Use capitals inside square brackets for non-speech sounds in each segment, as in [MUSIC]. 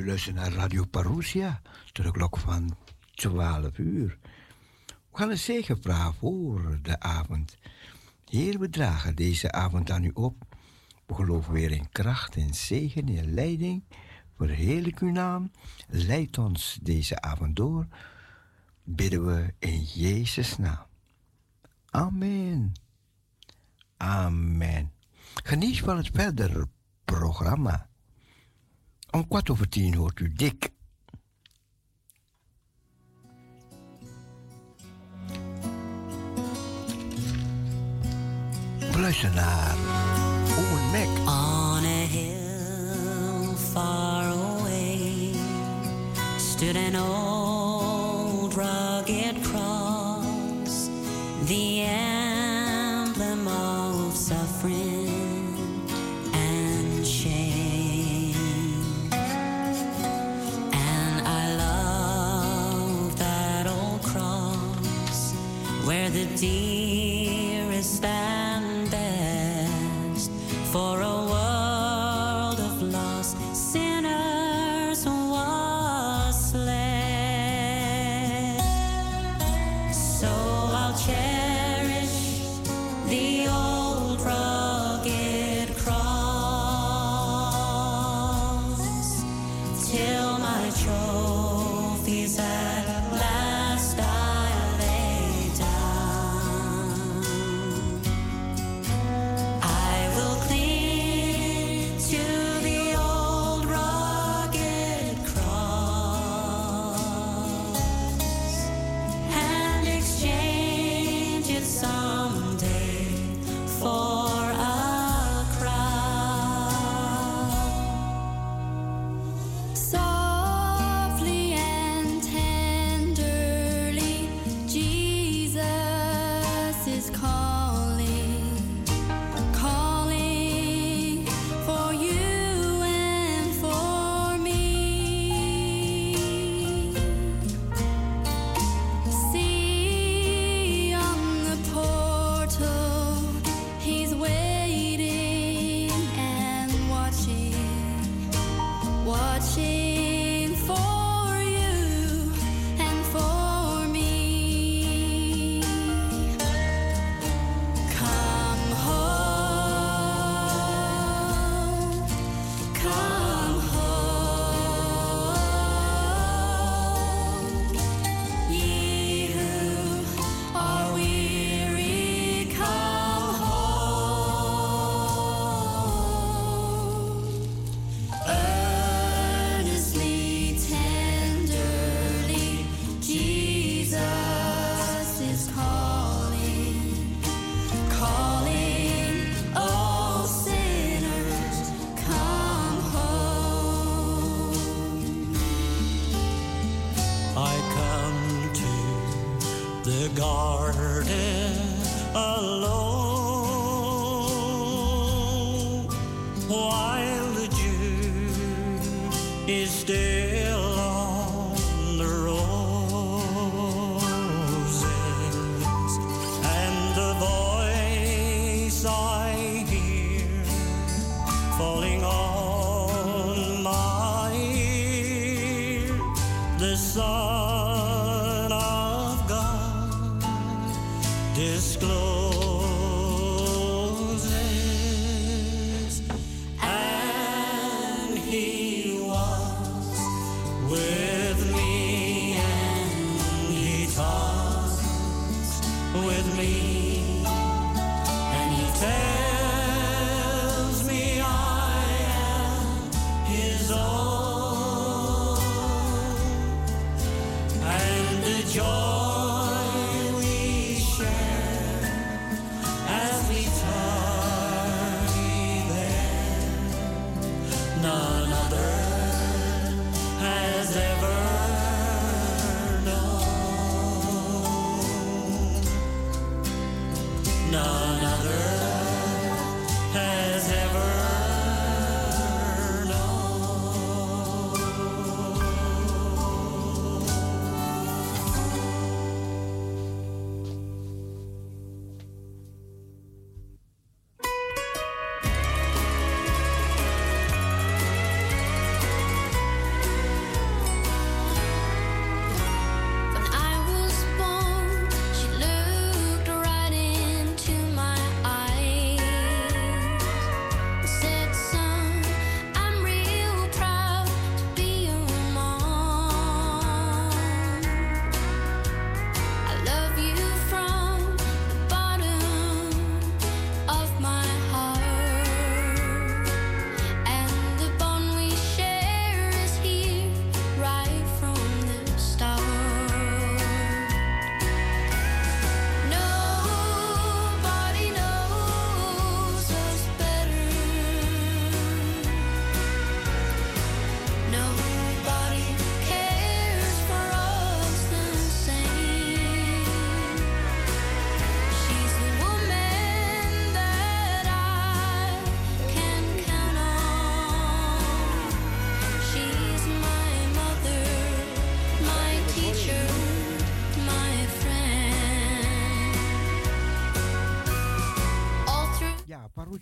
U naar Radio Parousia, tot de klok van 12 uur. We gaan een zegen vragen voor de avond. Heer, we dragen deze avond aan u op. We geloven weer in kracht en zegen en leiding. Verheerlijk uw naam. Leid ons deze avond door. Bidden we in Jezus' naam. Amen. Amen. Geniet van het verdere programma. Om kwart over tien hoort u dik. We naar Owen Mac. On a hill far away stood an old See.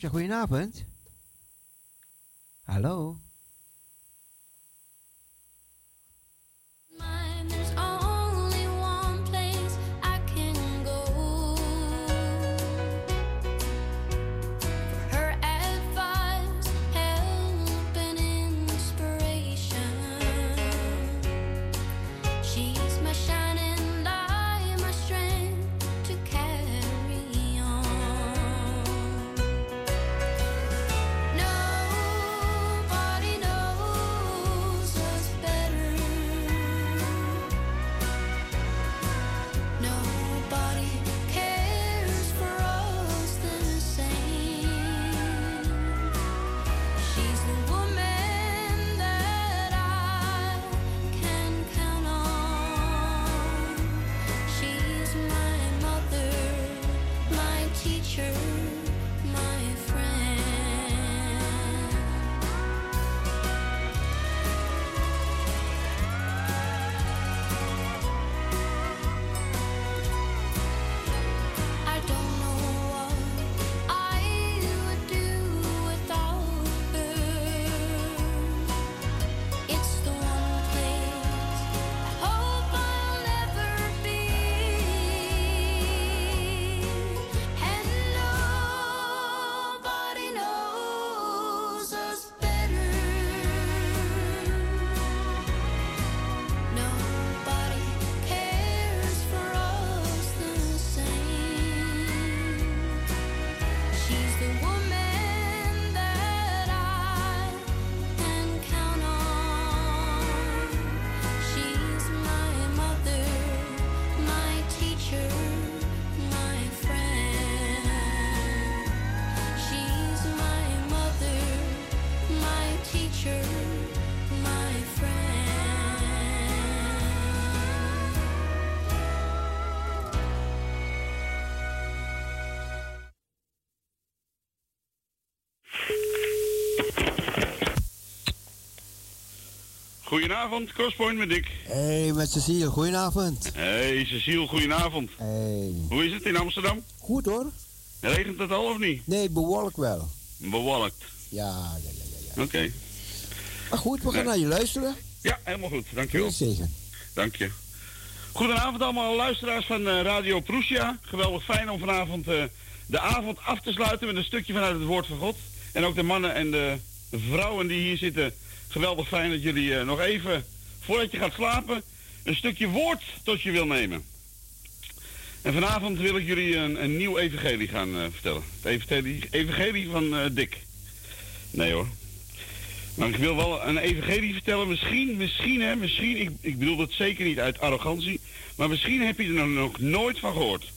Goedenavond. Goedenavond, Crosspoint met Dick. Hey, met Cecile, goedenavond. Hey Cecile, goedenavond. Hey. Hoe is het in Amsterdam? Goed hoor. Regent het al of niet? Nee, bewolkt wel. Bewolkt. Ja, ja, ja, ja. ja. Oké. Maar goed, we gaan naar je luisteren. Ja, helemaal goed. Dankjewel. Zegen. Dank je. Goedenavond allemaal luisteraars van eh, Radio Prussia. Geweldig fijn om vanavond eh, de avond af te sluiten met een stukje vanuit het woord van God. En ook de mannen en de vrouwen die hier zitten. Geweldig fijn dat jullie eh, nog even, voordat je gaat slapen, een stukje woord tot je wil nemen. En vanavond wil ik jullie een, een nieuw evangelie gaan eh, vertellen. Het evangelie, evangelie van eh, Dick. Nee hoor. Maar ik wil wel een evangelie vertellen. Misschien, misschien hè, misschien. Ik, ik bedoel dat zeker niet uit arrogantie. Maar misschien heb je er nog- nog nooit van gehoord.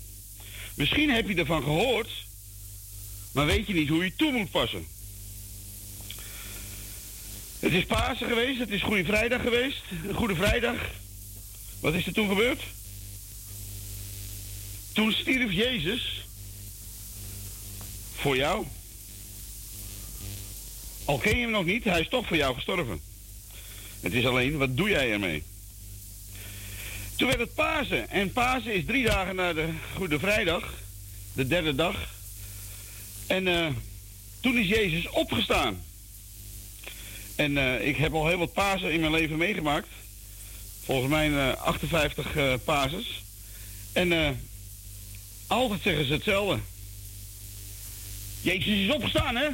Misschien heb je ervan gehoord. Maar weet je niet hoe je toe moet passen. Het is Pasen geweest. Het is Goede Vrijdag geweest. Goede Vrijdag. Wat is er toen gebeurd? Toen stierf Jezus. Voor jou. Al ken je hem nog niet, hij is toch voor jou gestorven. Het is alleen, wat doe jij ermee? Toen werd het Pasen. En Pasen is drie dagen na de Goede Vrijdag. De derde dag. En eh, toen is Jezus opgestaan. En eh, ik heb al heel wat Pasen in mijn leven meegemaakt. Volgens mij eh, 58 eh Pases. En eh, altijd zeggen ze hetzelfde. Jezus is opgestaan, hè?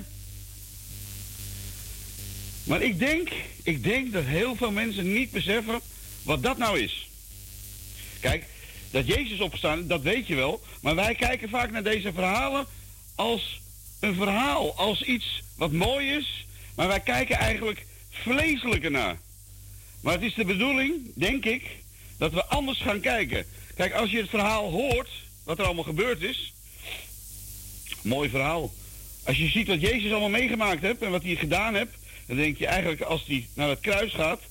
Maar ik denk, ik denk dat heel veel mensen niet beseffen wat dat nou is. Kijk, dat Jezus opgestaan, dat weet je wel. Maar wij kijken vaak naar deze verhalen als een verhaal, als iets wat mooi is. Maar wij kijken eigenlijk vleeselijker naar. Maar het is de bedoeling, denk ik, dat we anders gaan kijken. Kijk, als je het verhaal hoort, wat er allemaal gebeurd is. Mooi verhaal. Als je ziet wat Jezus allemaal meegemaakt heeft en wat hij gedaan heeft, dan denk je eigenlijk als hij naar het kruis gaat,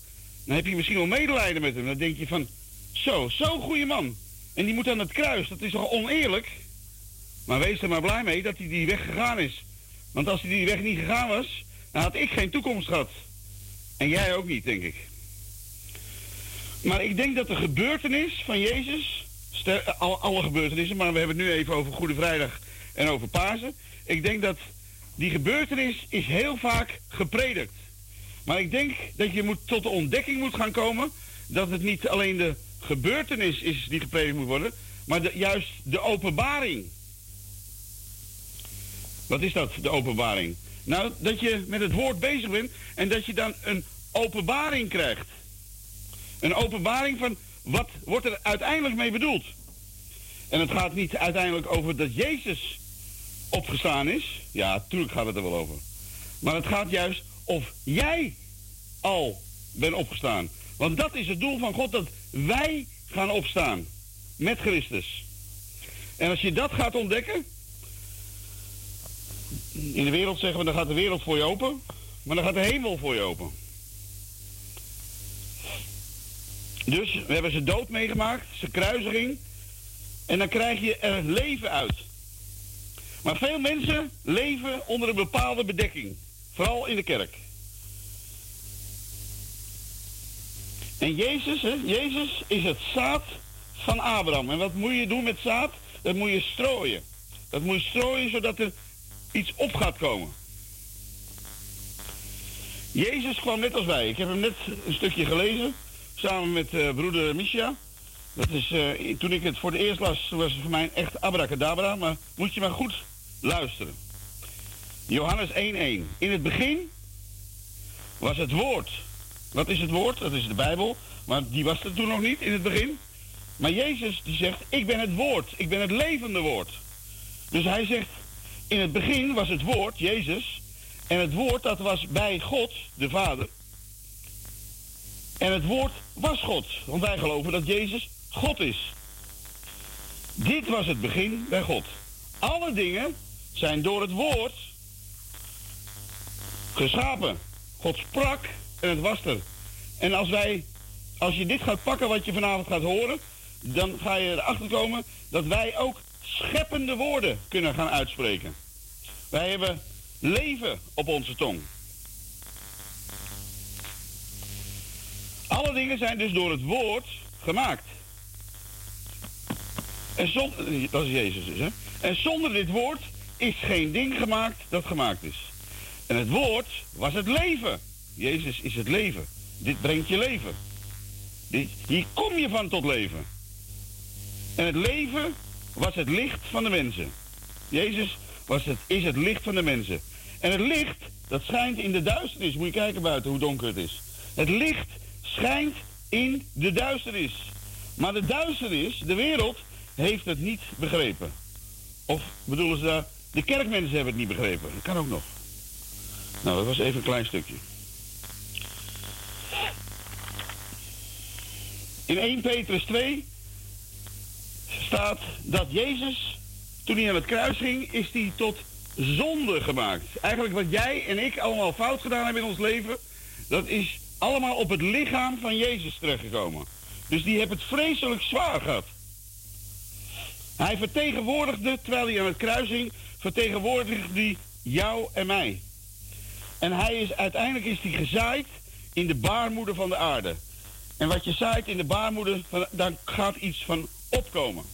dan heb je misschien wel medelijden met hem. Dan denk je van, zo, zo'n goede man. En die moet aan het kruis, dat is toch oneerlijk? Maar wees er maar blij mee dat hij die weg gegaan is. Want als hij die weg niet gegaan was, dan had ik geen toekomst gehad. En jij ook niet, denk ik. Maar ik denk dat de gebeurtenis van Jezus, al- alle gebeurtenissen, maar we hebben het nu even over Goede Vrijdag en over Pasen. Ik denk dat die gebeurtenis is heel vaak gepredikt. Maar ik denk dat je moet tot de ontdekking moet gaan komen dat het niet alleen de gebeurtenis is die gepredikt moet worden, maar juist de openbaring. Wat is dat, de openbaring? Nou, dat je met het woord bezig bent en dat je dan een openbaring krijgt. Een openbaring van wat wordt er uiteindelijk mee bedoeld. En het gaat niet uiteindelijk over dat Jezus opgestaan is. Ja, natuurlijk gaat het er wel over. Maar het gaat juist of jij al bent opgestaan. Want dat is het doel van God, dat wij gaan opstaan met Christus. En als je dat gaat ontdekken, in de wereld zeggen we, dan gaat de wereld voor je open, maar dan gaat de hemel voor je open. Dus we hebben zijn dood meegemaakt, zijn kruisiging, en dan krijg je er leven uit. Maar veel mensen leven onder een bepaalde bedekking, vooral in de kerk. En Jezus, hè, Jezus is het zaad van Abraham. En wat moet je doen met zaad? Dat moet je strooien. Dat moet je strooien zodat er iets op gaat komen. Jezus kwam net als wij. Ik heb hem net een stukje gelezen, samen met eh, broeder Misha. Dat is, eh, toen ik het voor het eerst las, was het voor mij echt abracadabra, maar moet je maar goed luisteren. Johannes 1:1. In het begin was het woord. Wat is het woord? Dat is de Bijbel, maar die was er toen nog niet in het begin. Maar Jezus die zegt, ik ben het woord, ik ben het levende woord. Dus hij zegt, in het begin was het woord, Jezus, en het woord dat was bij God, de Vader. En het woord was God, want wij geloven dat Jezus God is. Dit was het begin bij God. Alle dingen zijn door het woord geschapen. God sprak en het was er. En als wij, als je dit gaat pakken wat je vanavond gaat horen, dan ga je erachter komen dat wij ook scheppende woorden kunnen gaan uitspreken. Wij hebben leven op onze tong. Alle dingen zijn dus door het woord gemaakt. En zonder, dat is Jezus dus, hè? En zonder dit woord is geen ding gemaakt dat gemaakt is. En het woord was het leven. Jezus is het leven. Dit brengt je leven. Hier kom je van tot leven. En het leven was het licht van de mensen. Jezus was het, is het licht van de mensen. En het licht, dat schijnt in de duisternis. Moet je kijken buiten hoe donker het is. Het licht schijnt in de duisternis. Maar de duisternis, de wereld, heeft het niet begrepen. Of bedoelen ze daar, de kerkmensen hebben het niet begrepen. Dat kan ook nog. Nou, dat was even een klein stukje. In 1 Petrus 2 staat dat Jezus, toen hij aan het kruis ging, is hij tot zonde gemaakt. Eigenlijk wat jij en ik allemaal fout gedaan hebben in ons leven, dat is allemaal op het lichaam van Jezus terechtgekomen. Dus die heeft het vreselijk zwaar gehad. Hij vertegenwoordigde, terwijl hij aan het kruis hing, vertegenwoordigde jou en mij. En hij is, uiteindelijk is hij gezaaid in de baarmoeder van de aarde. En wat je zaait in de baarmoeder, daar gaat iets van opkomen.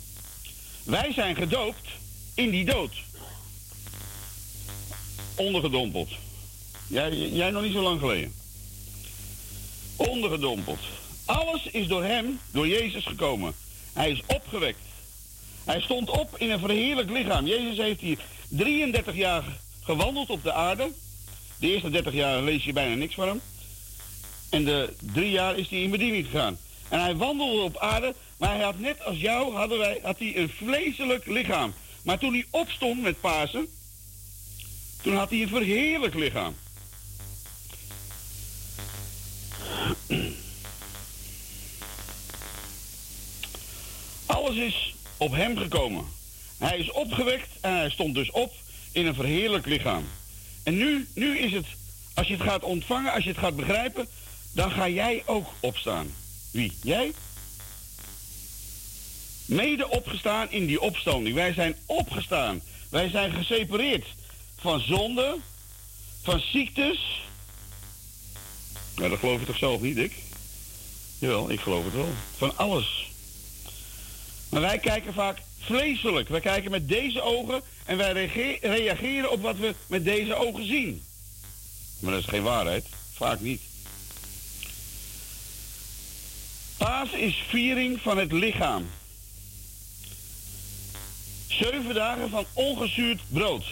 Wij zijn gedoopt in die dood. Ondergedompeld. Jij, jij nog niet zo lang geleden. Ondergedompeld. Alles is door hem, door Jezus gekomen. Hij is opgewekt. Hij stond op in een verheerlijk lichaam. Jezus heeft hier 33 jaar gewandeld op de aarde. De eerste 30 jaar lees je bijna niks van hem. En de drie jaar is hij in bediening gegaan. En hij wandelde op aarde, maar hij had net als jou hadden wij, had hij een vleeselijk lichaam. Maar toen hij opstond met Pasen, toen had hij een verheerlijk lichaam. Alles is op hem gekomen. Hij is opgewekt en hij stond dus op in een verheerlijk lichaam. En nu, nu is het, als je het gaat ontvangen, als je het gaat begrijpen, dan ga jij ook opstaan. Wie? Jij? Mede opgestaan in die opstanding. Wij zijn opgestaan. Wij zijn gesepareerd van zonde, van ziektes. Nou, dat geloof je toch zelf niet, Dick? Jawel, ik geloof het wel. Van alles. Maar wij kijken vaak vleeselijk. Wij kijken met deze ogen en wij reage- reageren op wat we met deze ogen zien. Maar dat is geen waarheid. Vaak niet. Paas is viering van het lichaam. Zeven dagen van ongezuurd brood.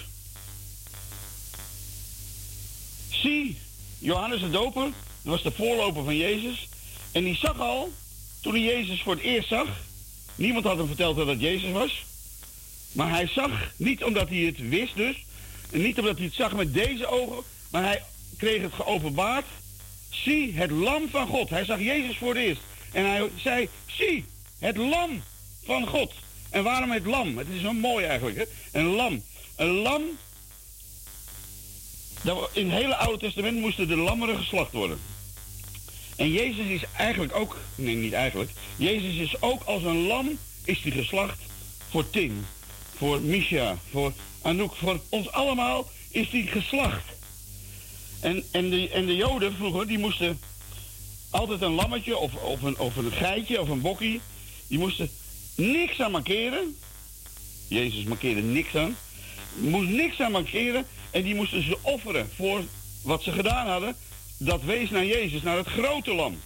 Zie, Johannes de Doper, dat was de voorloper van Jezus. En die zag al, toen hij Jezus voor het eerst zag. Niemand had hem verteld dat het Jezus was. Maar hij zag, niet omdat hij het wist dus. En niet omdat hij het zag met deze ogen. Maar hij kreeg het geopenbaard. Zie, het lam van God. Hij zag Jezus voor het eerst. En hij zei, zie, het lam van God. En waarom het lam? Het is zo mooi eigenlijk. Hè? Een lam. Een lam. In het hele Oude Testament moesten de lammeren geslacht worden. En Jezus is eigenlijk ook, nee niet eigenlijk, Jezus is ook als een lam is hij geslacht voor Tim, voor Misha, voor Anouk, voor ons allemaal is hij geslacht. En, en, de, en de Joden vroeger, die moesten altijd een lammetje of, of, een, of een geitje of een bokkie, die moesten niks aan markeren. Jezus markeerde niks aan. Moest niks aan markeren en die moesten ze offeren voor wat ze gedaan hadden. Dat wees naar Jezus, naar het grote lam.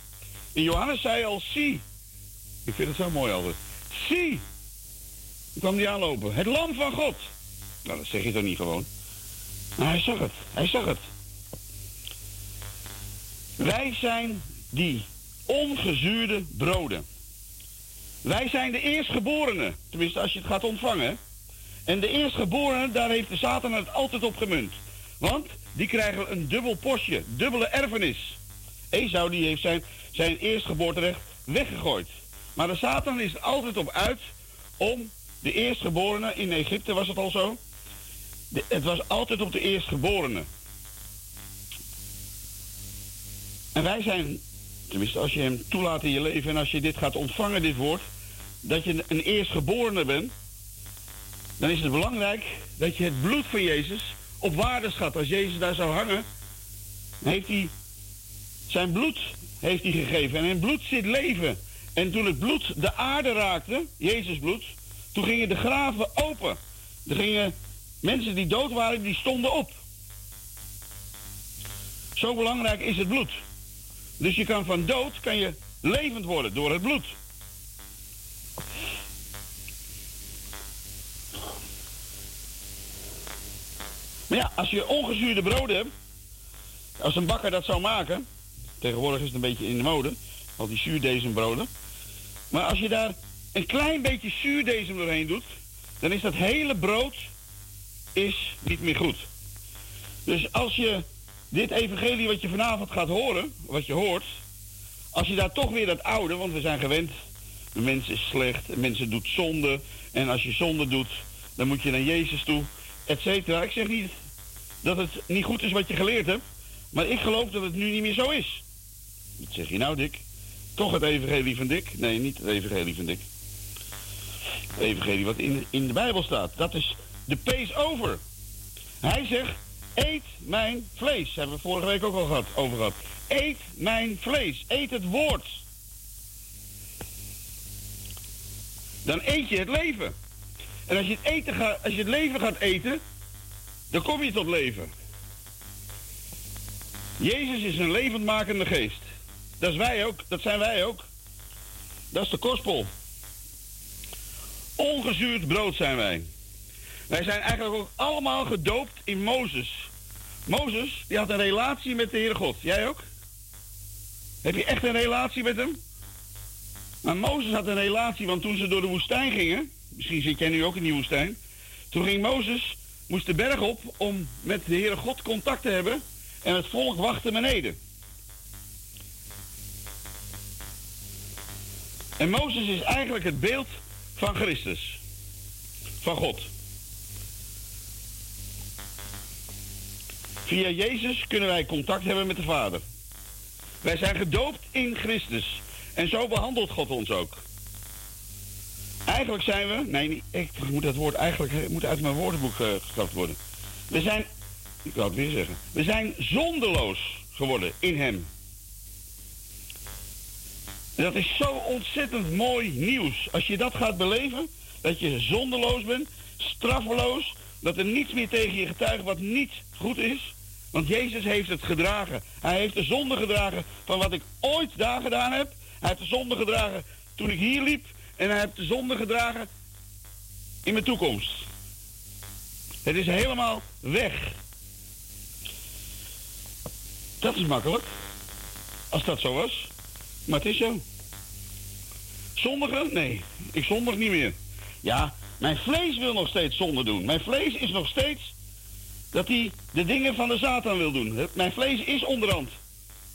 En Johannes zei al, zie. Ik vind het zo mooi altijd. Zie. Toen kwam die aanlopen. Het lam van God. Nou, dat zeg je toch niet gewoon? Maar hij zag het. Hij zag het. Wij zijn die ongezuurde broden. Wij zijn de eerstgeborenen. Tenminste, als je het gaat ontvangen. En de eerstgeborenen, daar heeft de Satan het altijd op gemunt. Want die krijgen een dubbel postje, dubbele erfenis. Esau die heeft zijn, zijn eerstgeboorterecht weggegooid. Maar de Satan is er altijd op uit om de eerstgeborenen, in Egypte was het al zo. Het was altijd op de eerstgeborenen. En wij zijn, tenminste als je hem toelaat in je leven en als je dit gaat ontvangen, dit woord, dat je een eerstgeborene bent, dan is het belangrijk dat je het bloed van Jezus op waarde schat. Als Jezus daar zou hangen, heeft hij zijn bloed heeft hij gegeven. En in bloed zit leven. En toen het bloed de aarde raakte, Jezus bloed, toen gingen de graven open. Er gingen mensen die dood waren, die stonden op. Zo belangrijk is het bloed. Dus je kan van dood kan je levend worden door het bloed. Maar ja, als je ongezuurde broden hebt, als een bakker dat zou maken, tegenwoordig is het een beetje in de mode, al die zuurdesembroden. Maar als je daar een klein beetje zuurdesem doorheen doet, dan is dat hele brood is niet meer goed. Dus als je dit evangelie wat je vanavond gaat horen, wat je hoort, als je daar toch weer dat oude, want we zijn gewend, de mens is slecht, de mensen doet zonde, en als je zonde doet, dan moet je naar Jezus toe, et cetera. Ik zeg niet dat het niet goed is wat je geleerd hebt, maar ik geloof dat het nu niet meer zo is. Wat zeg je nou, Dick? Toch het evangelie van Dick? Nee, niet het evangelie van Dick. Het evangelie wat in, in de Bijbel staat. Dat is de pace over. Hij zegt, eet mijn vlees. Hebben we vorige week ook al gehad, over gehad. Eet mijn vlees. Eet het woord. Dan eet je het leven. En als je het, als je het leven gaat eten, dan kom je tot leven. Jezus is een levendmakende geest. Dat, is wij ook, dat zijn wij ook. Dat is de kospel. Ongezuurd brood zijn wij. Wij zijn eigenlijk ook allemaal gedoopt in Mozes. Mozes, die had een relatie met de Heere God. Jij ook? Heb je echt een relatie met hem? Maar Mozes had een relatie, want toen ze door de woestijn gingen... Misschien zit jij nu ook in die woestijn. Toen ging Mozes, moest de berg op om met de Heere God contact te hebben... En het volk wachtte beneden. En Mozes is eigenlijk het beeld van Christus. Van God. Via Jezus kunnen wij contact hebben met de Vader. Wij zijn gedoopt in Christus. En zo behandelt God ons ook. Eigenlijk zijn we... Nee, ik moet dat woord eigenlijk moet uit mijn woordenboek uh, geschrapt worden. We zijn ik wou het weer zeggen. We zijn zondeloos geworden in hem. Dat is zo ontzettend mooi nieuws. Als je dat gaat beleven, dat je zonderloos bent, straffeloos, dat er niets meer tegen je getuigt wat niet goed is. Want Jezus heeft het gedragen. Hij heeft de zonde gedragen van wat ik ooit daar gedaan heb. Hij heeft de zonde gedragen toen ik hier liep. En hij heeft de zonde gedragen in mijn toekomst. Het is helemaal weg. Dat is makkelijk. Als dat zo was. Maar het is zo. Zondigen? Nee, ik zondig niet meer. Ja, mijn vlees wil nog steeds zonde doen. Mijn vlees is nog steeds dat hij de dingen van de Satan wil doen. Mijn vlees is onderhand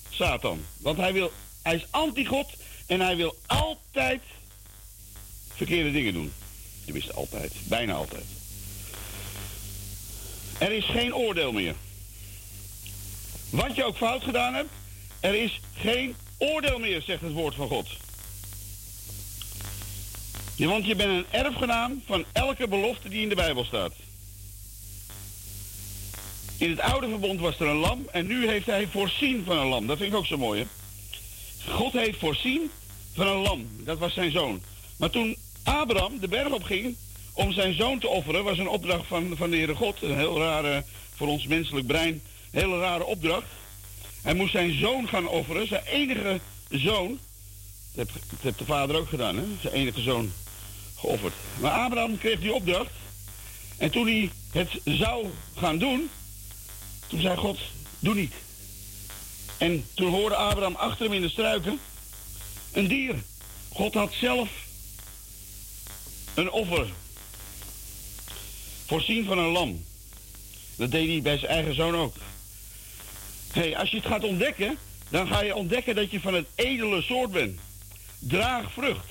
Satan. Want hij, wil, hij is anti-God en hij wil altijd verkeerde dingen doen. Tenminste, altijd. Bijna altijd. Er is geen oordeel meer. Wat je ook fout gedaan hebt, er is geen oordeel meer, zegt het woord van God. Want je bent een erfgenaam van elke belofte die in de Bijbel staat. In het oude verbond was er een lam en nu heeft hij voorzien van een lam. Dat vind ik ook zo mooi, hè? God heeft voorzien van een lam. Dat was zijn zoon. Maar toen Abraham de berg op ging om zijn zoon te offeren, was een opdracht van, van de Heere God. Een heel rare, voor ons menselijk brein, een hele rare opdracht. Hij moest zijn zoon gaan offeren, zijn enige zoon. Dat heeft, de vader ook gedaan, hè? Zijn enige zoon geofferd. Maar Abraham kreeg die opdracht. En toen hij het zou gaan doen, toen zei God, doe niet. En toen hoorde Abraham achter hem in de struiken een dier. God had zelf een offer. Voorzien van een lam. Dat deed hij bij zijn eigen zoon ook. hey, als je het gaat ontdekken, dan ga je ontdekken dat je van het edele soort bent. Draag vrucht.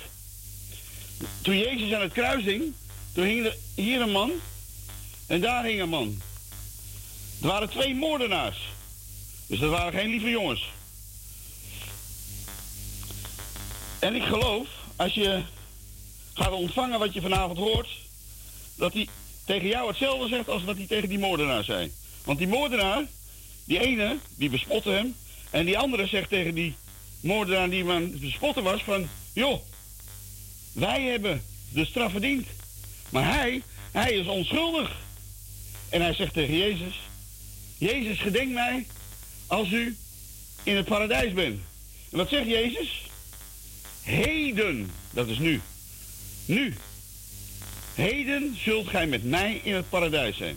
Toen Jezus aan het kruis hing, toen hing er hier een man en daar hing een man. Er waren twee moordenaars. Dus dat waren geen lieve jongens. En ik geloof, als je gaat ontvangen wat je vanavond hoort, dat hij tegen jou hetzelfde zegt als wat hij tegen die moordenaar zei. Want die moordenaar, die ene, die bespotte hem. En die andere zegt tegen die moordenaar die aan het bespotten was van... joh, wij hebben de straf verdiend. Maar hij, hij is onschuldig. En hij zegt tegen Jezus... Jezus, gedenk mij als u in het paradijs bent. En wat zegt Jezus? Heden, dat is nu. Nu. Heden zult gij met mij in het paradijs zijn.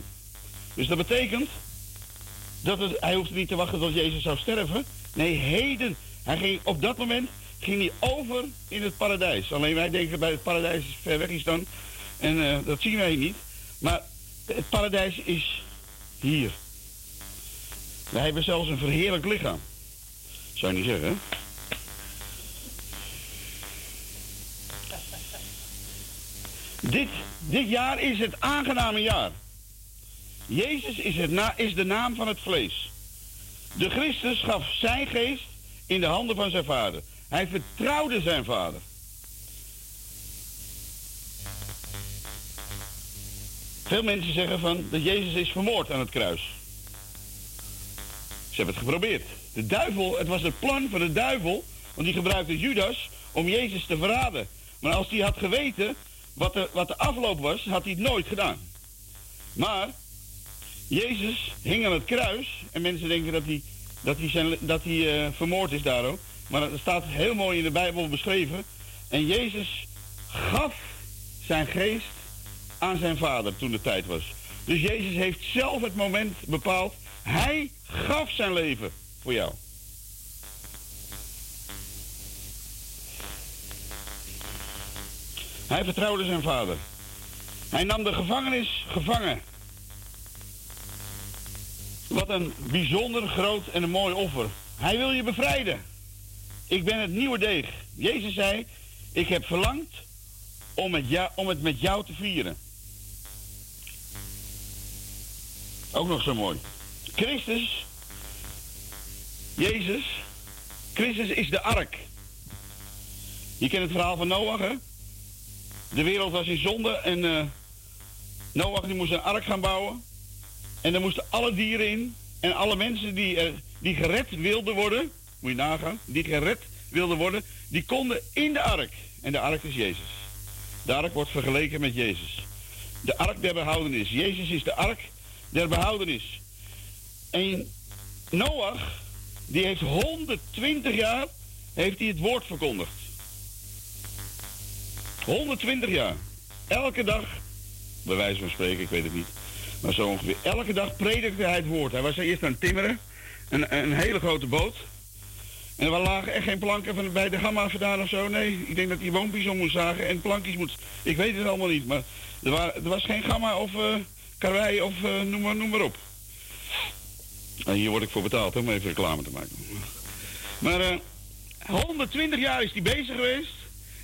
Dus dat betekent dat hij hoeft niet te wachten tot Jezus zou sterven. Nee, heden. Hij ging, op dat moment ging hij over in het paradijs. Alleen wij denken bij het paradijs is ver weg is dan. En eh, dat zien wij niet. Maar het paradijs is hier. Wij hebben zelfs een verheerlijk lichaam. Zou je niet zeggen, hè? Dit, dit jaar is het aangename jaar. Jezus is, het na, is de naam van het vlees. De Christus gaf zijn geest in de handen van zijn vader. Hij vertrouwde zijn vader. Veel mensen zeggen van dat Jezus is vermoord aan het kruis. Ze hebben het geprobeerd. De duivel, het was het plan van de duivel, want die gebruikte Judas om Jezus te verraden. Maar als hij had geweten wat de, wat de afloop was, had hij nooit gedaan. Maar Jezus hing aan het kruis en mensen denken dat hij, dat hij, zijn, dat hij eh, vermoord is daarom. Maar dat staat heel mooi in de Bijbel beschreven. En Jezus gaf zijn geest aan zijn vader toen de tijd was. Dus Jezus heeft zelf het moment bepaald. Hij gaf zijn leven voor jou. Hij vertrouwde zijn vader. Hij nam de gevangenis gevangen. Wat een bijzonder groot en een mooi offer. Hij wil je bevrijden. Ik ben het nieuwe deeg. Jezus zei, ik heb verlangd om het, jou, om het met jou te vieren. Ook nog zo mooi. Christus, Jezus, Christus is de ark. Je kent het verhaal van Noach, hè? De wereld was in zonde en uh, Noach die moest een ark gaan bouwen. En daar moesten alle dieren in. En alle mensen die, die gered wilden worden, moet je nagaan, die gered wilden worden, die konden in de ark. En de ark is Jezus. De ark wordt vergeleken met Jezus. De ark der behoudenis. Jezus is de ark der behoudenis. En Noach, die heeft 120 jaar heeft hij het woord verkondigd. 120 jaar. Elke dag, bij wijze van spreken, ik weet het niet. Maar zo ongeveer. Elke dag predikte hij het woord. Hij was eerst aan het timmeren. Een, een hele grote boot. En er lagen echt geen planken van, bij de gamma vandaan of zo. Nee, ik denk dat hij om moest zagen en plankjes moest... Ik weet het allemaal niet, maar er, er was geen gamma of eh karwei of eh, noem, maar, noem maar op. En hier word ik voor betaald, hè, om even reclame te maken. Maar eh 120 jaar is hij bezig geweest.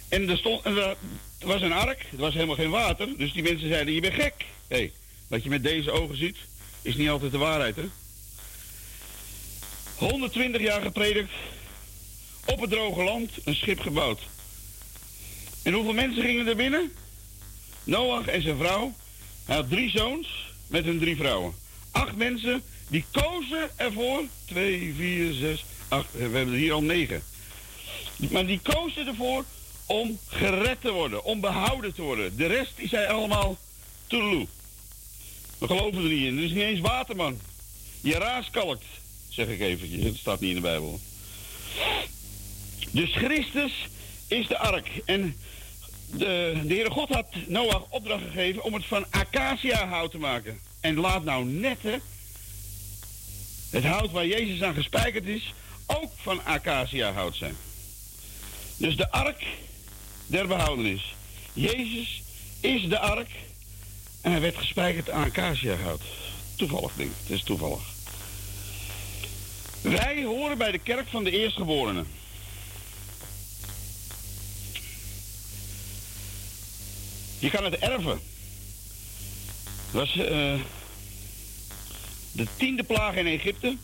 En er, stond, en er was een ark, er was helemaal geen water. Dus die mensen zeiden, je bent gek. Hey, wat je met deze ogen ziet, is niet altijd de waarheid, hè? 120 jaar gepredikt. Op het droge land, een schip gebouwd. En hoeveel mensen gingen er binnen? Noach en zijn vrouw. Hij had drie zoons met hun drie vrouwen. Acht mensen die kozen ervoor. Twee, vier, zes, acht. We hebben er hier al negen. Maar die kozen ervoor om gered te worden, om behouden te worden. De rest die zei allemaal toedeloe. We geloven er niet in. Er is niet eens water, man. Je raaskalkt, zeg ik eventjes. Het staat niet in de Bijbel. Dus Christus is de ark. En de, de Heere God had Noach opdracht gegeven om het van acacia-hout te maken. En laat nou net, hè, het hout waar Jezus aan gespijkerd is, ook van acacia-hout zijn. Dus de ark der behoudenis. Jezus is de ark en hij werd gespijkerd aan acacia-hout. Toevallig, ik. Het is toevallig. Wij horen bij de kerk van de eerstgeborenen. Je kan het erven. Dat was eh, de tiende plaag in Egypte.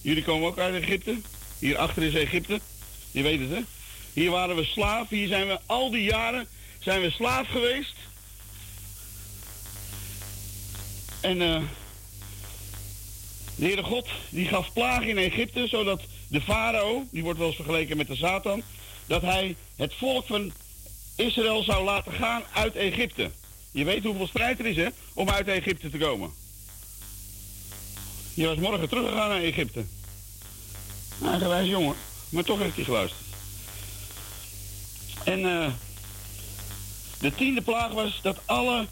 Jullie komen ook uit Egypte. Hierachter is Egypte. Je weet het, hè? Hier waren we slaaf. Hier zijn we al die jaren zijn we slaaf geweest. En eh, de Heere God die gaf plagen in Egypte, zodat de farao, die wordt wel eens vergeleken met de Satan, dat hij het volk van Israël zou laten gaan uit Egypte. Je weet hoeveel strijd er is, hè, om uit Egypte te komen. Je was morgen teruggegaan naar Egypte. Eigenwijs jongen, maar toch heeft hij geluisterd. En eh, de tiende plaag was dat alle...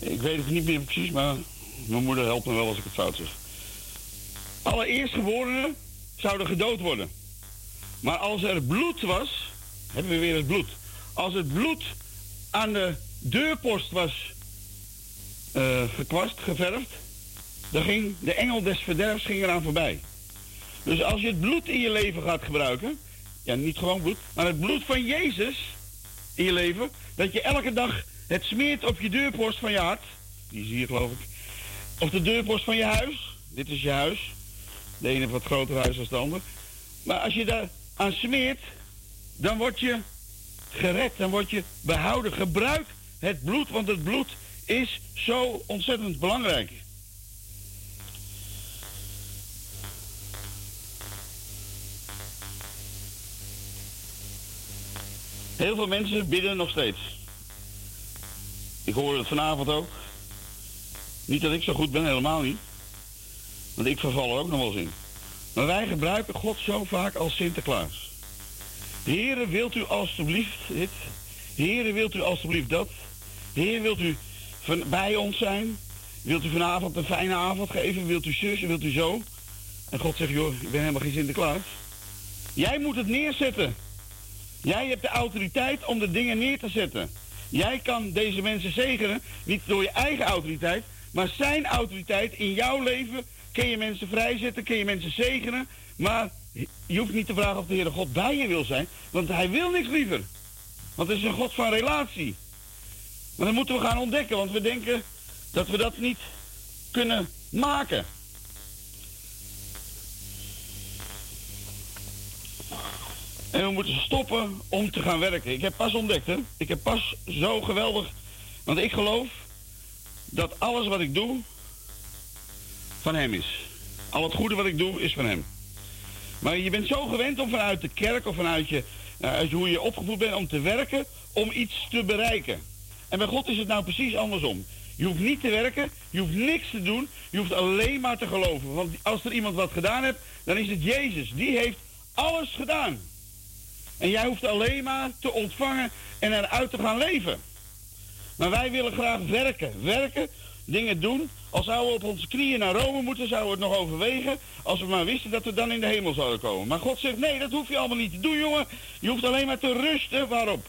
Ik weet het niet meer precies, maar mijn moeder helpt me wel als ik het fout zeg. Alle eerstgeborenen zouden gedood worden. Maar als er bloed was, hebben we weer het bloed. Als het bloed aan de deurpost was eh, gekwast, geverfd, dan ging de engel des verderfs ging eraan voorbij. Dus als je het bloed in je leven gaat gebruiken, ja niet gewoon bloed, maar het bloed van Jezus in je leven, dat je elke dag het smeert op je deurpost van je hart, die is hier geloof ik, of de deurpost van je huis, dit is je huis, de ene wat groter huis dan de ander, maar als je daar aan smeert, dan word je gered, dan word je behouden. Gebruik het bloed, want het bloed is zo ontzettend belangrijk. Heel veel mensen bidden nog steeds. Ik hoorde het vanavond ook. Niet dat ik zo goed ben, helemaal niet. Want ik verval er ook nog wel eens in. Maar wij gebruiken God zo vaak als Sinterklaas. Heren, wilt u alstublieft dit? Heren, wilt u alstublieft dat? Heer, wilt u van, bij ons zijn? Wilt u vanavond een fijne avond geven? Wilt u zus? Wilt u zo? En God zegt, joh, ik ben helemaal geen Sinterklaas. Jij moet het neerzetten. Jij hebt de autoriteit om de dingen neer te zetten. Jij kan deze mensen zegenen, niet door je eigen autoriteit, maar zijn autoriteit in jouw leven. Kun je mensen vrijzetten, kun je mensen zegenen, maar je hoeft niet te vragen of de Heere God bij je wil zijn, want hij wil niks liever. Want het is een God van relatie. Maar dat moeten we gaan ontdekken, want we denken dat we dat niet kunnen maken. En we moeten stoppen om te gaan werken. Ik heb pas ontdekt, hè. Ik heb pas zo geweldig... Want ik geloof dat alles wat ik doe van hem is. Al het goede wat ik doe is van hem. Maar je bent zo gewend om vanuit de kerk of vanuit je, eh, uit hoe je opgevoed bent om te werken om iets te bereiken. En bij God is het nou precies andersom. Je hoeft niet te werken, je hoeft niks te doen, je hoeft alleen maar te geloven. Want als er iemand wat gedaan heeft, dan is het Jezus. Die heeft alles gedaan. En jij hoeft alleen maar te ontvangen en eruit te gaan leven. Maar wij willen graag werken. Werken, dingen doen. Als zouden we op onze knieën naar Rome moeten, zouden we het nog overwegen. Als we maar wisten dat we dan in de hemel zouden komen. Maar God zegt, nee, dat hoef je allemaal niet te doen, jongen. Je hoeft alleen maar te rusten. Waarop?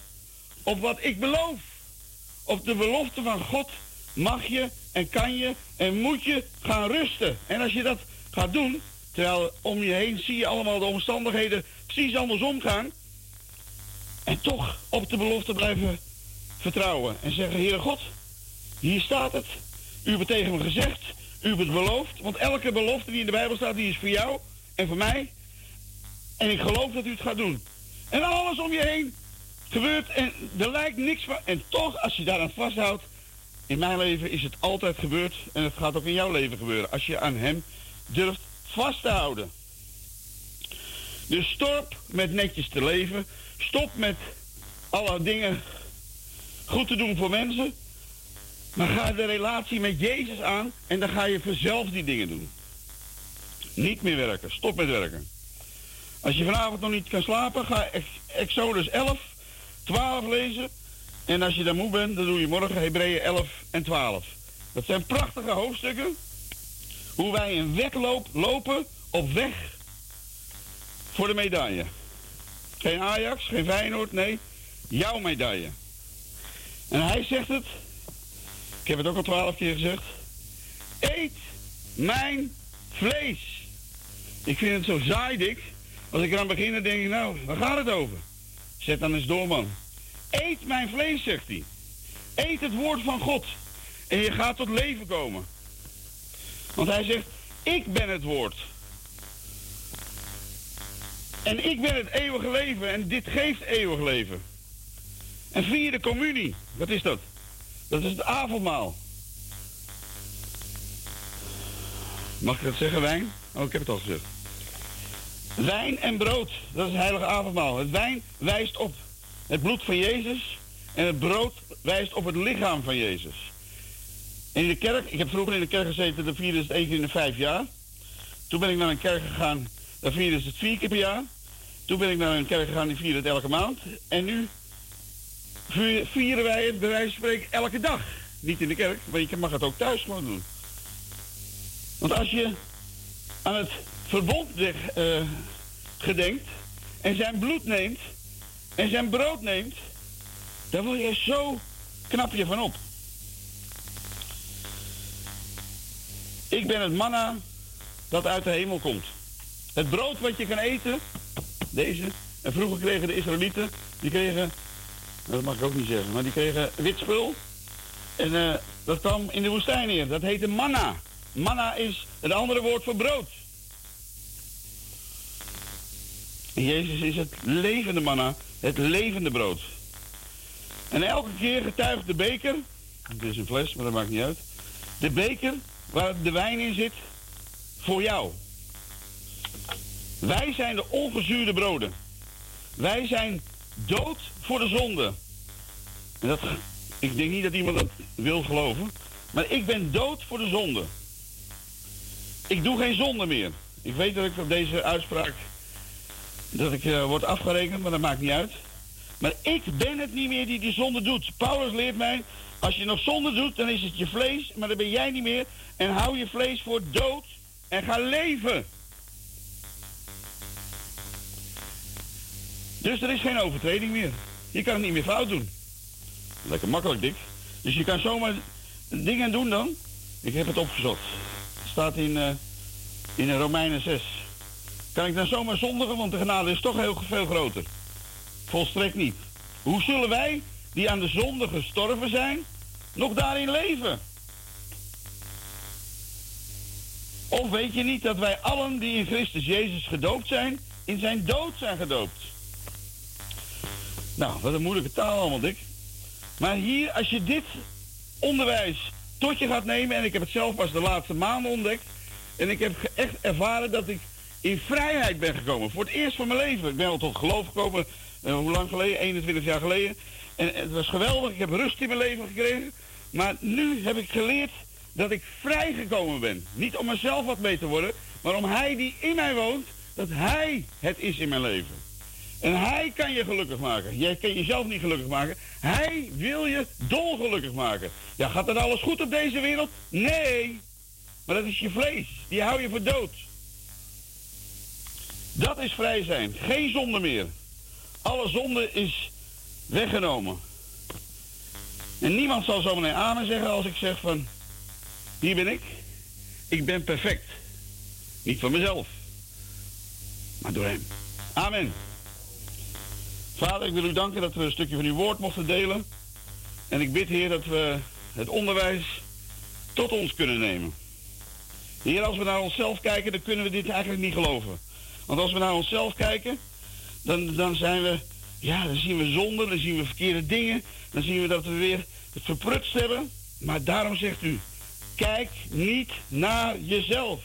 Op wat ik beloof. Op de belofte van God mag je en kan je en moet je gaan rusten. En als je dat gaat doen, terwijl om je heen zie je allemaal de omstandigheden precies andersom gaan. En toch op de belofte blijven vertrouwen. En zeggen, Heere God, hier staat het. U hebt het tegen me gezegd. U hebt het beloofd. Want elke belofte die in de Bijbel staat, die is voor jou en voor mij. En ik geloof dat u het gaat doen. En alles om je heen gebeurt en er lijkt niks van. En toch, als je daaraan vasthoudt, in mijn leven is het altijd gebeurd. En het gaat ook in jouw leven gebeuren. Als je aan hem durft vast te houden. Dus stop met netjes te leven. Stop met alle dingen goed te doen voor mensen. Maar ga de relatie met Jezus aan en dan ga je vanzelf die dingen doen. Niet meer werken. Stop met werken. Als je vanavond nog niet kan slapen, ga Ex- Exodus 11, 12 lezen. En als je dan moe bent, dan doe je morgen Hebreeën 11 en 12. Dat zijn prachtige hoofdstukken. Hoe wij een wedloop lopen op weg voor de medaille. Geen Ajax, geen Feyenoord, nee. Jouw medaille. En hij zegt het. Ik heb het ook al twaalf keer gezegd. Eet mijn vlees. Ik vind het zo saai, dik. Als ik eraan begin, dan denk ik, nou, waar gaat het over? Zet dan eens door, man. Eet mijn vlees, zegt hij. Eet het woord van God. En je gaat tot leven komen. Want hij zegt, ik ben het woord. En ik ben het eeuwige leven. En dit geeft eeuwig leven. En vier de communie. Wat is dat? Dat is het avondmaal. Mag ik dat zeggen, wijn? Oh, ik heb het al gezegd. Wijn en brood, dat is het heilige avondmaal. Het wijn wijst op het bloed van Jezus en het brood wijst op het lichaam van Jezus. En in de kerk, ik heb vroeger in de kerk gezeten, dan vierden ze het één keer in de vijf jaar. Toen ben ik naar een kerk gegaan, daar vierden ze het vier keer per jaar. Toen ben ik naar een kerk gegaan, die vierden het elke maand. En nu vier- vieren wij het bij wijze van spreken elke dag. Niet in de kerk, maar je mag het ook thuis gewoon doen. Want als je aan het verbond eh, gedenkt en zijn bloed neemt en zijn brood neemt, dan word je zo knap je van op. Ik ben het manna dat uit de hemel komt. Het brood wat je kan eten, deze. En vroeger kregen de Israëlieten, die kregen, dat mag ik ook niet zeggen, maar die kregen wit spul. En eh, dat kwam in de woestijn neer. Dat heette manna. Manna is het andere woord voor brood. Jezus is het levende manna, het levende brood. En elke keer getuigt de beker, het is een fles, maar dat maakt niet uit. De beker waar de wijn in zit, voor jou. Wij zijn de ongezuurde broden. Wij zijn dood voor de zonde. En dat, ik denk niet dat iemand dat wil geloven. Maar ik ben dood voor de zonde. Ik doe geen zonde meer. Ik weet dat ik op deze uitspraak dat ik eh, word afgerekend, maar dat maakt niet uit. Maar ik ben het niet meer die die zonde doet. Paulus leert mij, als je nog zonde doet, dan is het je vlees, maar dan ben jij niet meer. En hou je vlees voor dood en ga leven. Dus er is geen overtreding meer. Je kan het niet meer fout doen. Lekker makkelijk, dik. Dus je kan zomaar dingen doen dan. Ik heb het opgezocht. Het staat in, eh in Romeinen 6. Kan ik dan zomaar zondigen, want de genade is toch heel veel groter. Volstrekt niet. Hoe zullen wij, die aan de zonde gestorven zijn, nog daarin leven? Of weet je niet dat wij allen die in Christus Jezus gedoopt zijn, in zijn dood zijn gedoopt? Nou, wat een moeilijke taal allemaal, Dick. Maar hier, als je dit onderwijs tot je gaat nemen, en ik heb het zelf pas de laatste maanden ontdekt, en ik heb echt ervaren dat ik in vrijheid ben gekomen. Voor het eerst van mijn leven. Ik ben al tot geloof gekomen, eh, hoe lang geleden? 21 jaar geleden. En het was geweldig, ik heb rust in mijn leven gekregen. Maar nu heb ik geleerd dat ik vrijgekomen ben. Niet om mezelf wat mee te worden, maar om Hij die in mij woont, dat Hij het is in mijn leven. En Hij kan je gelukkig maken. Jij kan jezelf niet gelukkig maken. Hij wil je dolgelukkig maken. Ja, gaat er alles goed op deze wereld? Nee. Maar dat is je vlees. Die hou je voor dood. Dat is vrij zijn. Geen zonde meer. Alle zonde is weggenomen. En niemand zal zo meteen amen zeggen als ik zeg van... Hier ben ik. Ik ben perfect. Niet van mezelf. Maar door hem. Amen. Vader, ik wil u danken dat we een stukje van uw woord mochten delen. En ik bid, Heer, dat we het onderwijs tot ons kunnen nemen. Heer, als we naar onszelf kijken, dan kunnen we dit eigenlijk niet geloven. Want als we naar onszelf kijken, dan, dan zijn we, ja, dan zien we zonde, dan zien we verkeerde dingen. Dan zien we dat we weer het verprutst hebben. Maar daarom zegt u, kijk niet naar jezelf.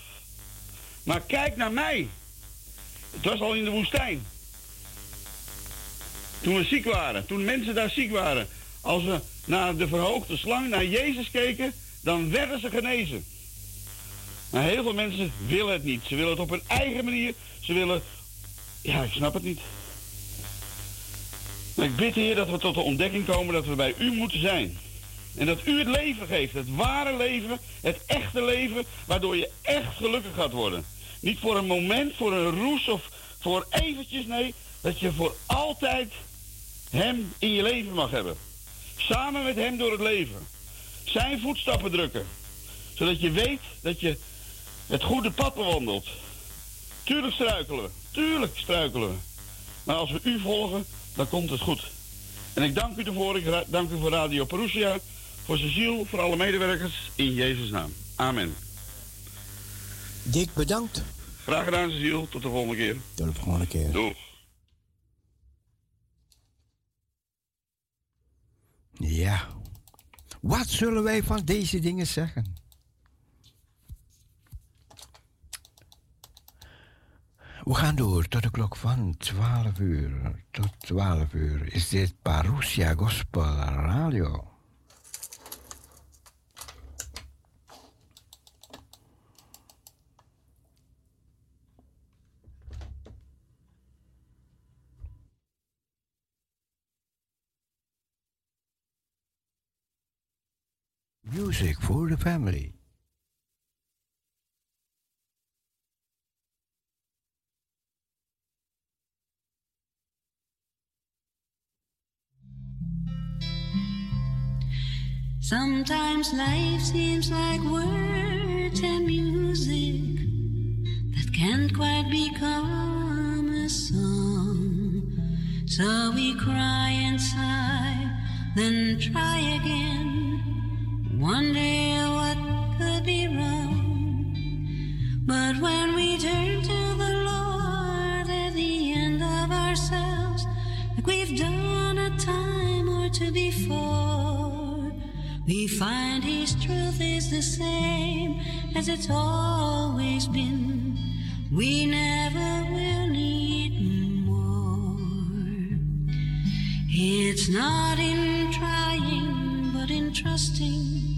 Maar kijk naar mij. Het was al in de woestijn. Toen we ziek waren, toen mensen daar ziek waren. Als we naar de verhoogde slang, naar Jezus keken, dan werden ze genezen. Maar heel veel mensen willen het niet. Ze willen het op hun eigen manier. Ze willen... Ja, ik snap het niet. Maar ik bid Heer dat we tot de ontdekking komen dat we bij u moeten zijn. En dat u het leven geeft. Het ware leven. Het echte leven. Waardoor je echt gelukkig gaat worden. Niet voor een moment, voor een roes of voor eventjes. Nee, dat je voor altijd hem in je leven mag hebben. Samen met hem door het leven. Zijn voetstappen drukken. Zodat je weet dat je het goede pad bewandelt. Tuurlijk struikelen we. Tuurlijk struikelen we. Maar als we u volgen, dan komt het goed. En ik dank u ervoor. Ik dank u voor Radio Perusia. Voor Cecile, voor alle medewerkers. In Jezus' naam. Amen. Dick, bedankt. Graag gedaan, Cecile. Tot de volgende keer. Tot de volgende keer. Doeg. Ja. Wat zullen wij van deze dingen zeggen? We gaan door tot de klok van 12 uur. Tot 12 uur is dit Parousia Gospel Radio. Music for the family. Sometimes life seems like words and music that can't quite become a song. So we cry and sigh, then try again. It's not in trying, but in trusting.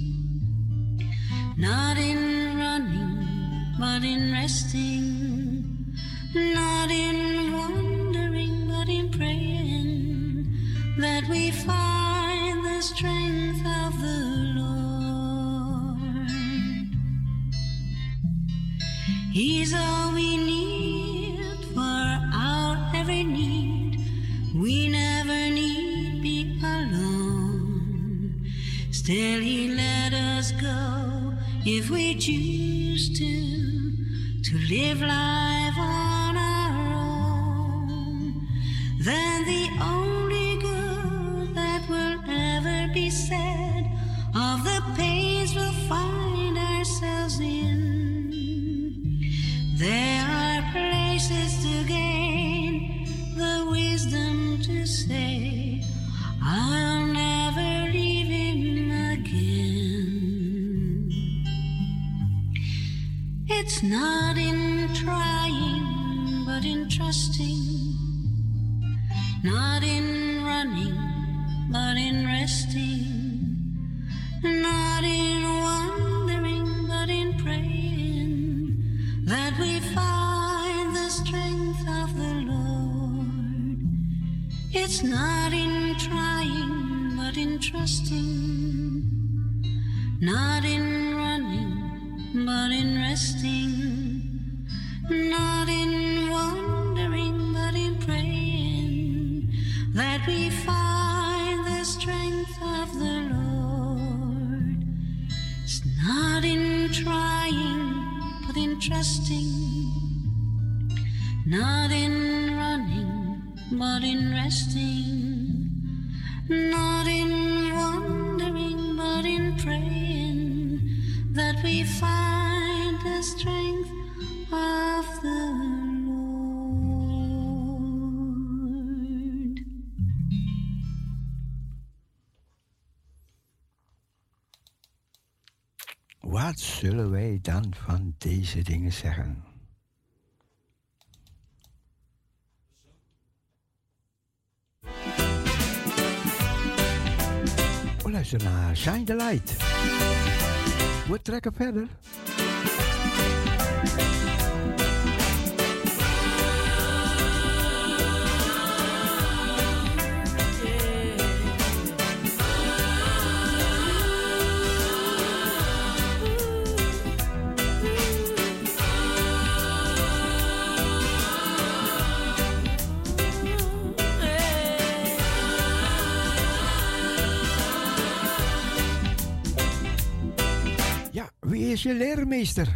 Not in running, but in resting. Not in wondering, but in praying. That we find the strength of the Lord. He's all we need for our every need. We never need be alone. Still, He let us go if we choose to, to live life on our own. Then the only good that will ever be said of the pains we'll find ourselves in. dingen zeggen. Oh, We naar Shine the Light. We trekken verder. je leermeester.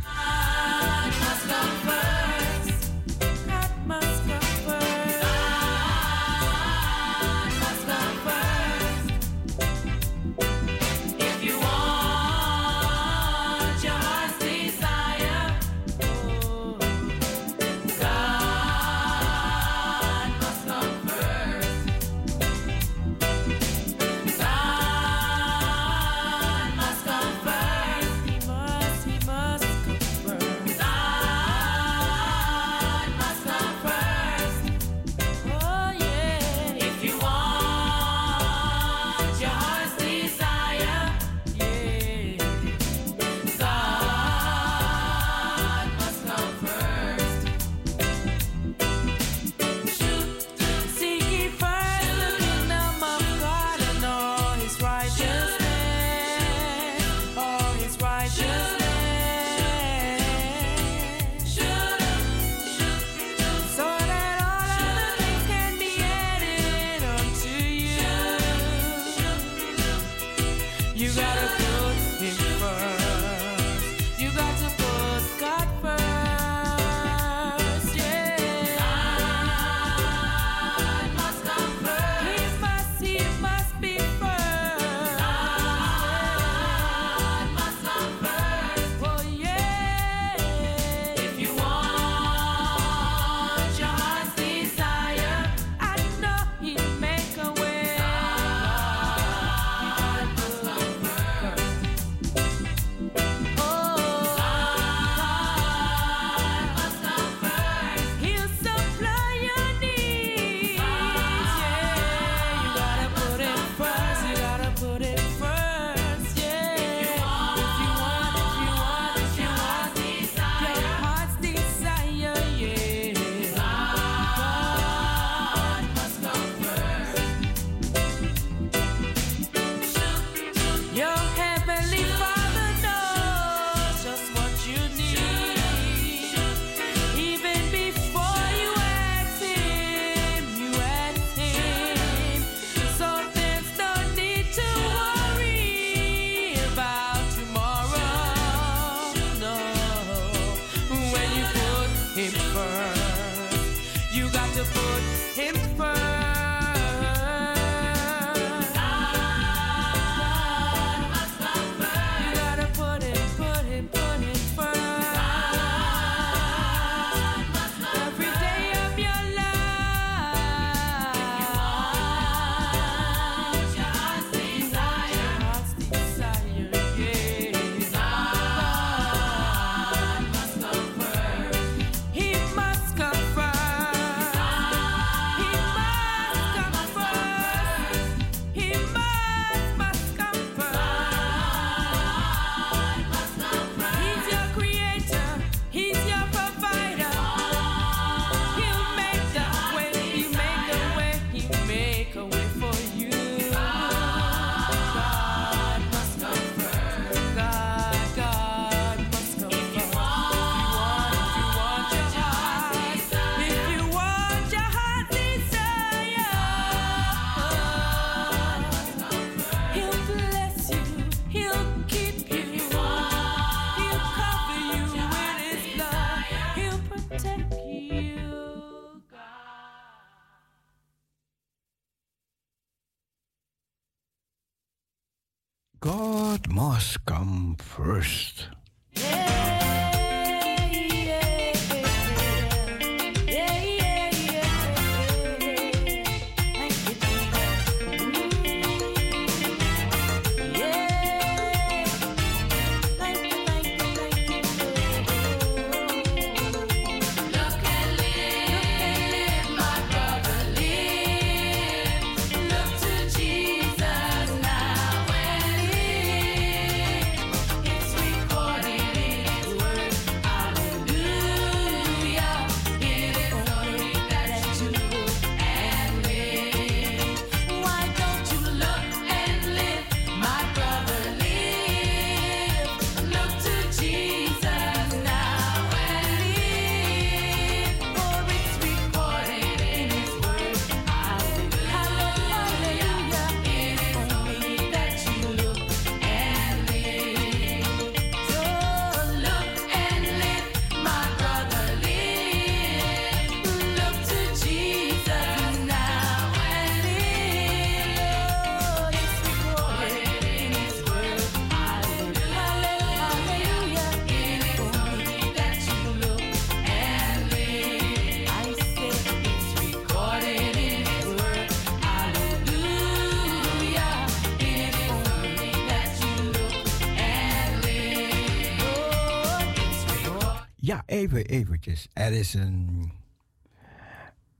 Even, eventjes. Er is een...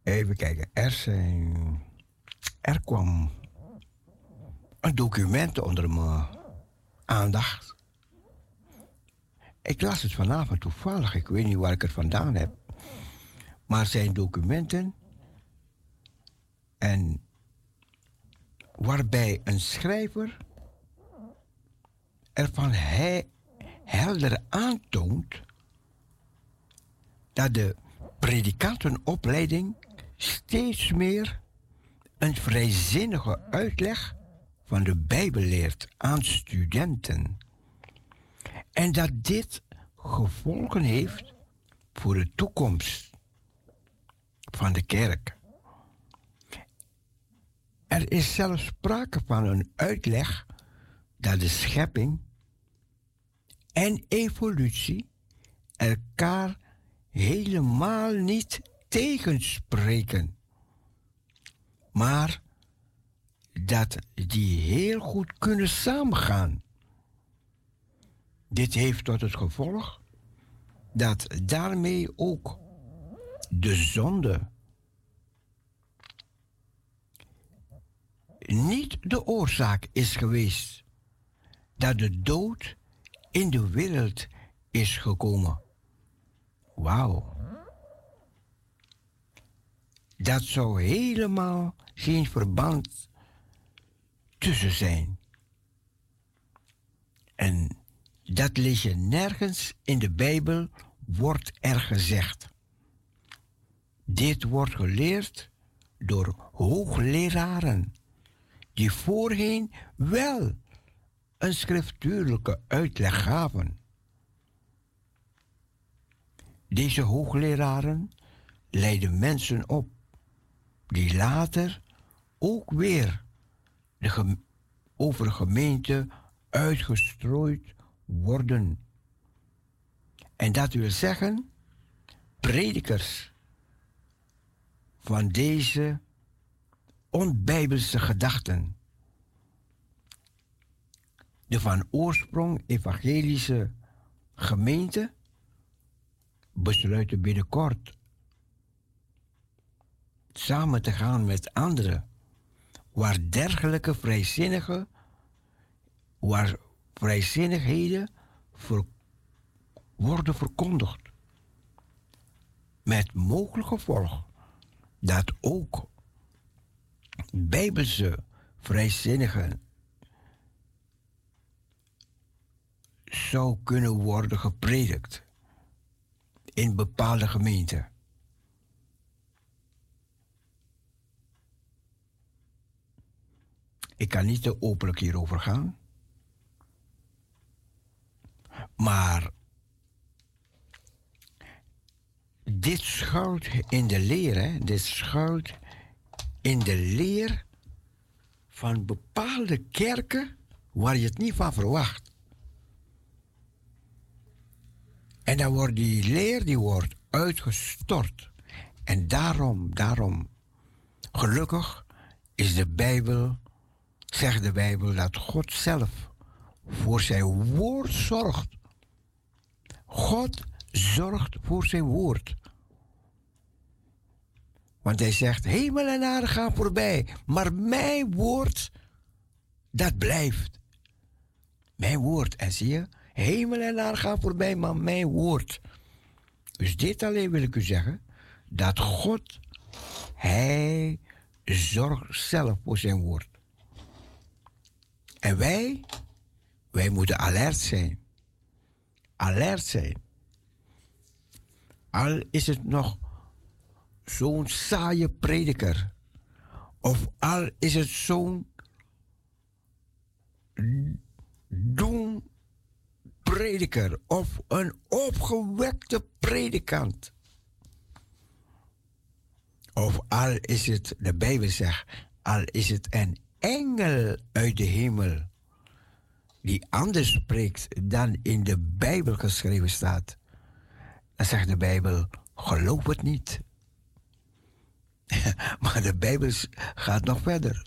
Even kijken. Er zijn... Er kwam een document onder mijn aandacht. Ik las het vanavond toevallig. Ik weet niet waar ik het vandaan heb. Maar zijn documenten. En waarbij een schrijver ervan hij helder aantoont dat de predikantenopleiding steeds meer een vrijzinnige uitleg van de Bijbel leert aan studenten. En dat dit gevolgen heeft voor de toekomst van de kerk. Er is zelfs sprake van een uitleg dat de schepping en evolutie elkaar helemaal niet tegenspreken, maar dat die heel goed kunnen samengaan. Dit heeft tot het gevolg dat daarmee ook de zonde niet de oorzaak is geweest dat de dood in de wereld is gekomen. Wauw. Dat zou helemaal geen verband tussen zijn. En dat lees je nergens in de Bijbel, wordt er gezegd. Dit wordt geleerd door hoogleraren, die voorheen wel een schriftuurlijke uitleg gaven. Deze hoogleraren leiden mensen op die later ook weer de over gemeente uitgestrooid worden. En dat wil zeggen, predikers van deze onbijbelse gedachten. De van oorsprong evangelische gemeente besluiten binnenkort samen te gaan met anderen waar dergelijke vrijzinnige, waar vrijzinnigheden worden verkondigd. Met mogelijk gevolg dat ook bijbelse vrijzinnigen zou kunnen worden gepredikt in bepaalde gemeenten. Ik kan niet te openlijk hierover gaan. Maar dit schuilt in de leer, hè? Dit schuilt in de leer van bepaalde kerken waar je het niet van verwacht. En dan wordt die leer die wordt uitgestort. En daarom, daarom, gelukkig is de Bijbel, zegt de Bijbel, dat God zelf voor zijn woord zorgt. God zorgt voor zijn woord. Want hij zegt, hemel en aarde gaan voorbij, maar mijn woord, dat blijft. Mijn woord, en zie je, hemel en aarde gaan voorbij, maar mijn woord. Dus dit alleen wil ik u zeggen, dat God, hij zorgt zelf voor zijn woord. En wij, wij moeten alert zijn. Alert zijn. Al is het nog zo'n saaie prediker. Of al is het zo'n doen prediker of een opgewekte predikant. Of al is het, de Bijbel zegt, al is het een engel uit de hemel die anders spreekt dan in de Bijbel geschreven staat. Dan zegt de Bijbel, geloof het niet. [LAUGHS] maar de Bijbel gaat nog verder.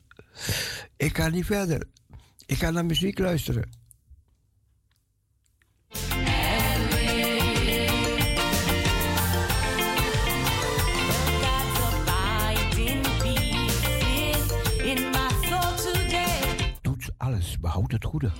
Ik ga niet verder. Ik ga naar muziek luisteren. behouden trude.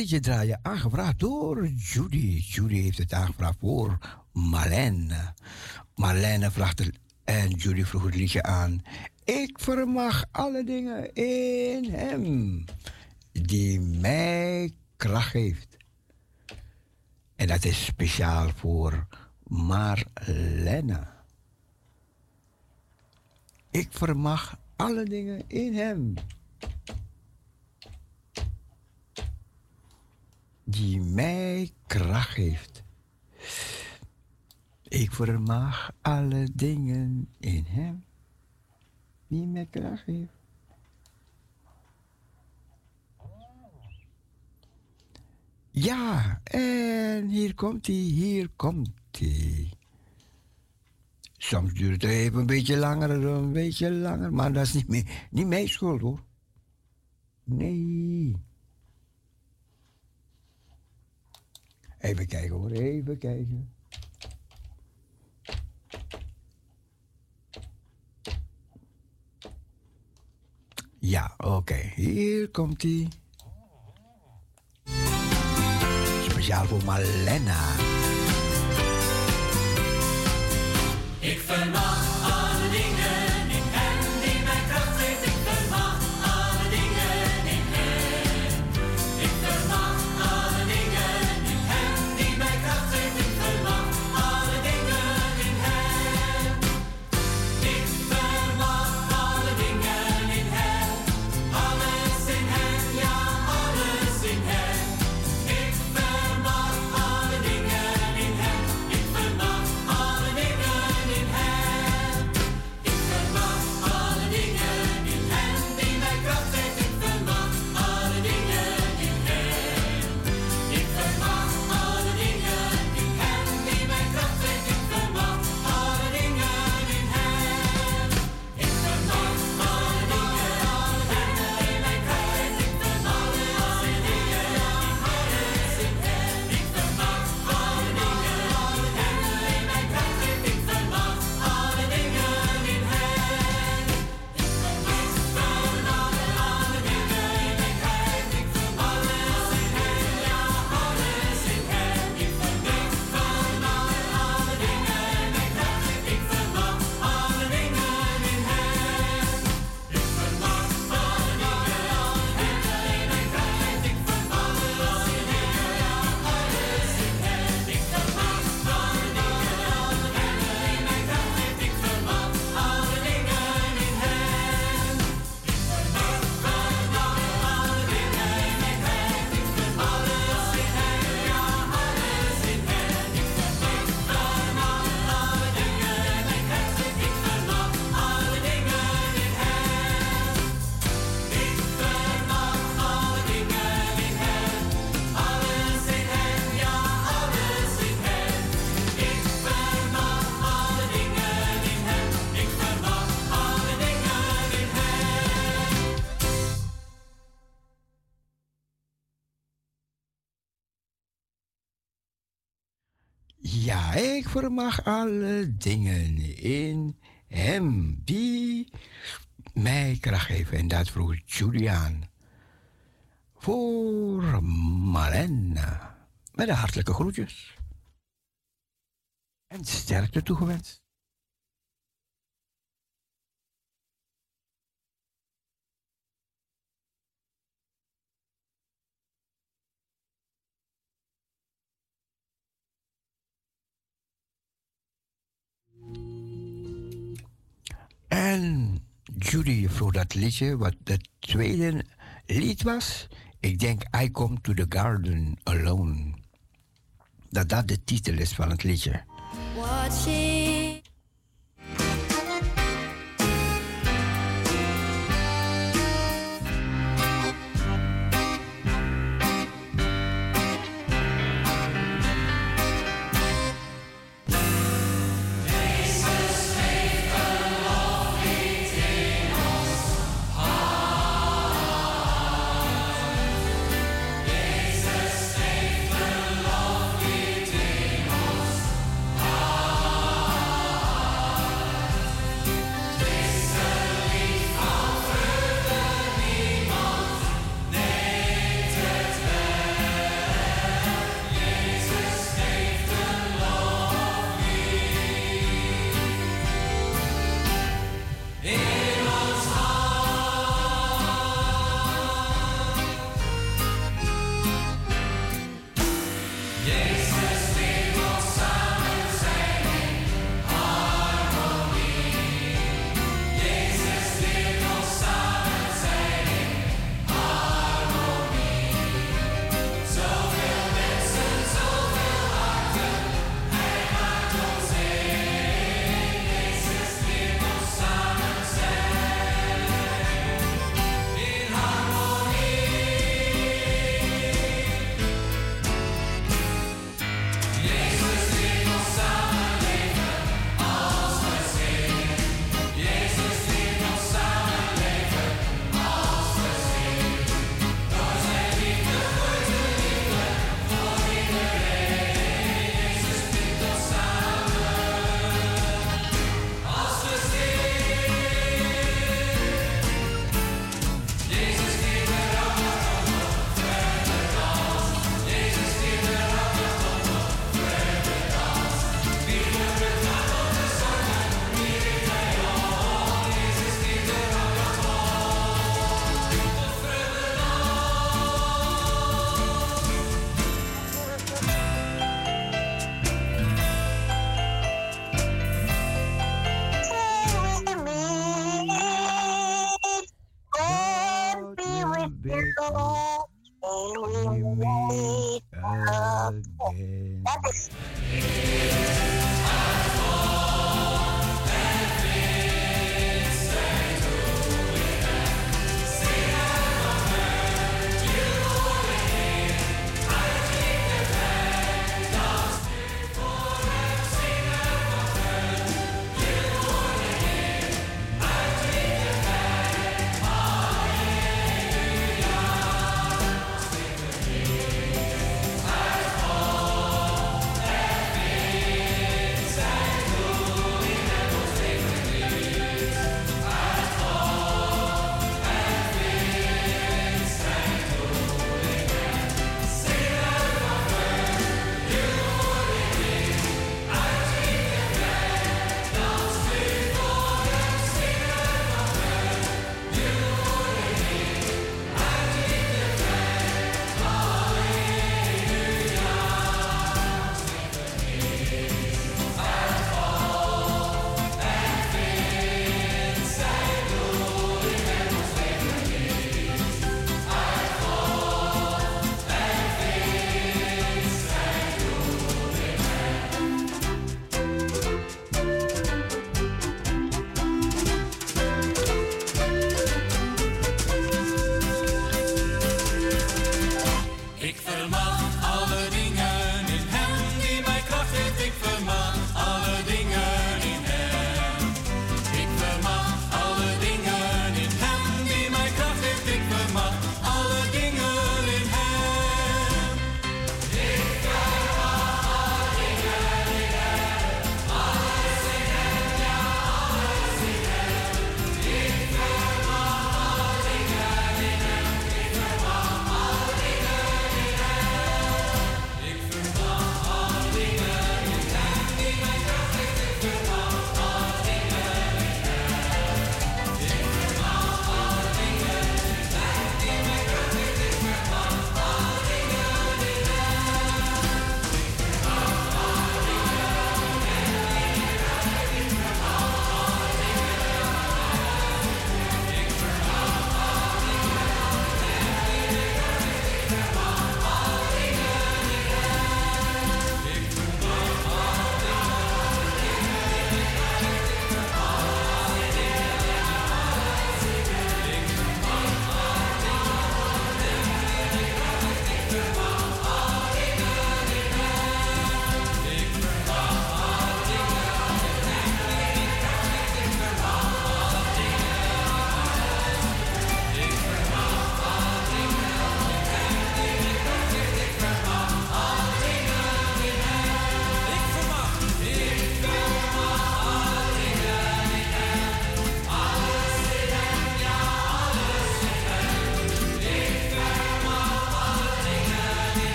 Liedje draaien, aangevraagd door Judy. Judy heeft het aangevraagd voor Marlene. Marlene vraagt het, en Judy vroeg het liedje aan. Ik vermag alle dingen in hem, die mij kracht geeft. En dat is speciaal voor Marlene. Ik vermag alle dingen in hem. Die mij kracht geeft. Ik vermag alle dingen in hem. Die mij kracht geeft. Ja, en hier komt hij, hier komt hij. Soms duurt het even een beetje langer, een beetje langer, maar dat is niet, mee, niet mijn schuld hoor. Nee. Even kijken hoor, even kijken. Ja, oké, hier komt hij. Speciaal voor Malena. Ik vermag ik vermag alle dingen in hem die mij kracht geven. En dat vroeg Julian. Voor Malena. Met de hartelijke groetjes. En sterkte toegewenst. En Judy vroeg dat liedje, wat het tweede lied was. Ik denk, I come to the garden alone. Dat dat de titel is van het liedje.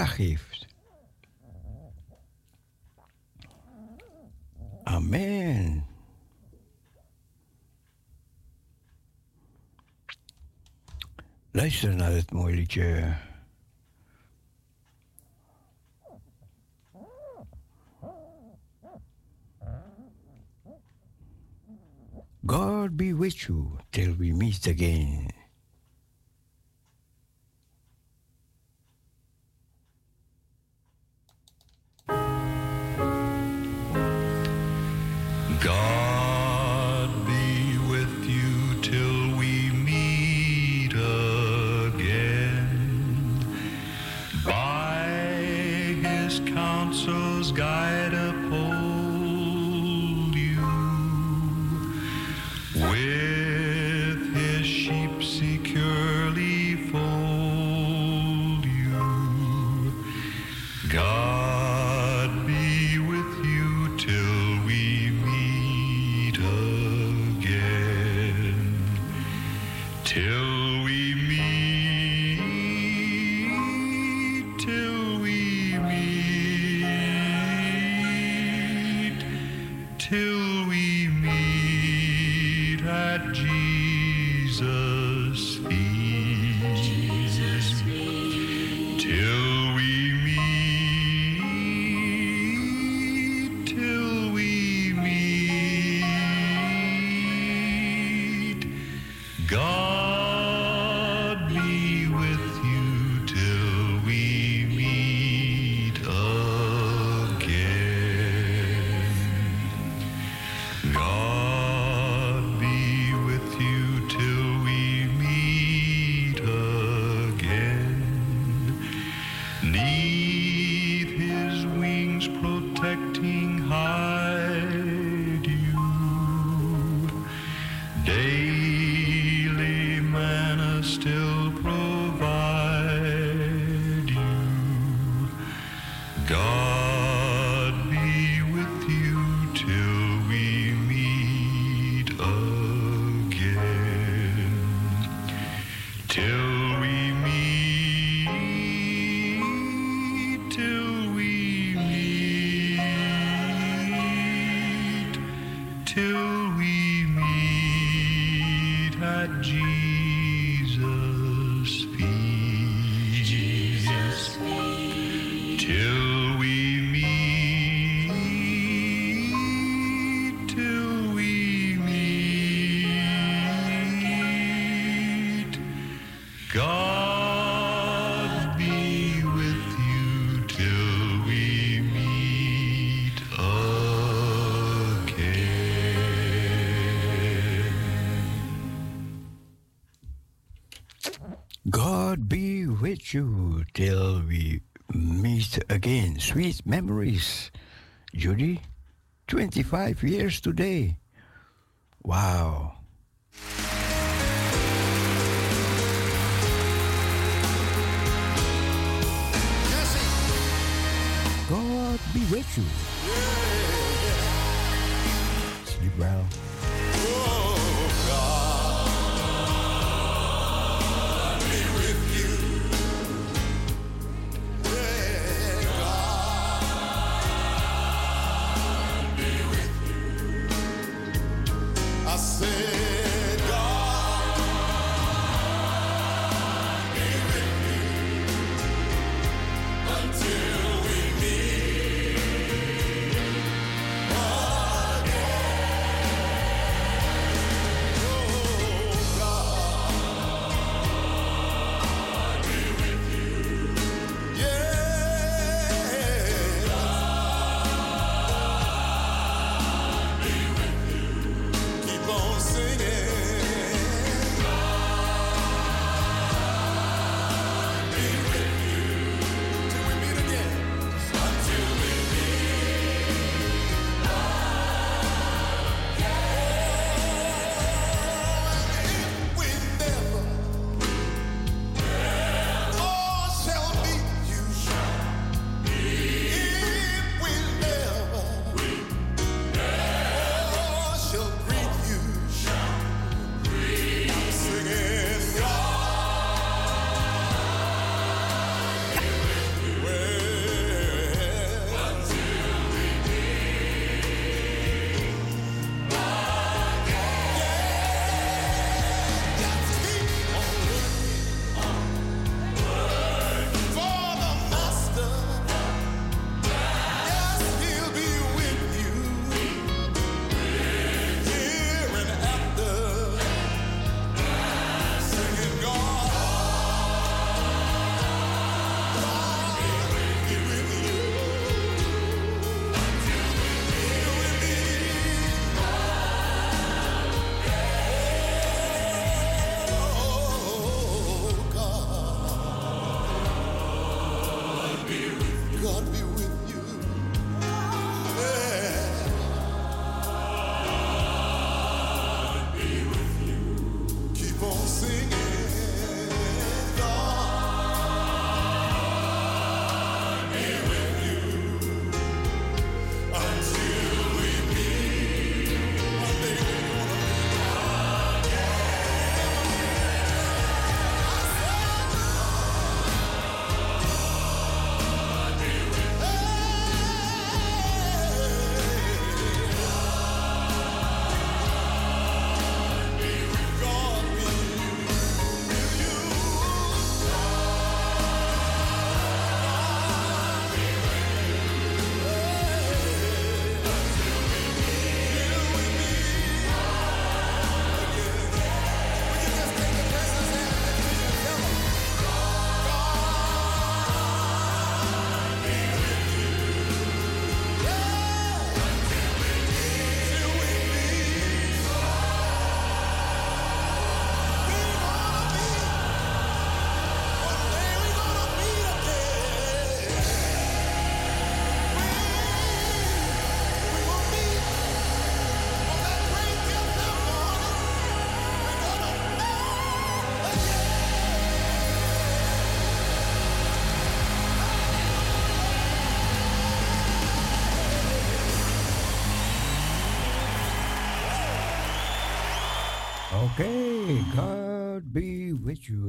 kracht heeft. Amen. Luister naar het mooie liedje. God be with you till we meet again. you till we meet again. Sweet memories, Judy. 25 years today. Wow. God be with you.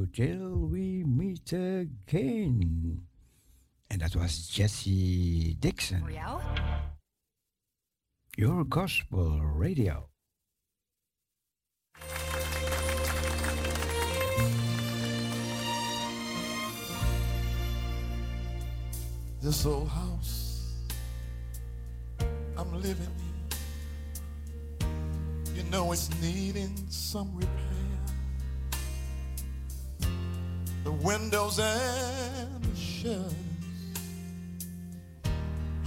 Till we meet again. En dat was Jesse Dixon. Voor jou? Your Gospel Radio. This old house I'm living in, you know it's needing some repair. The windows and the shutters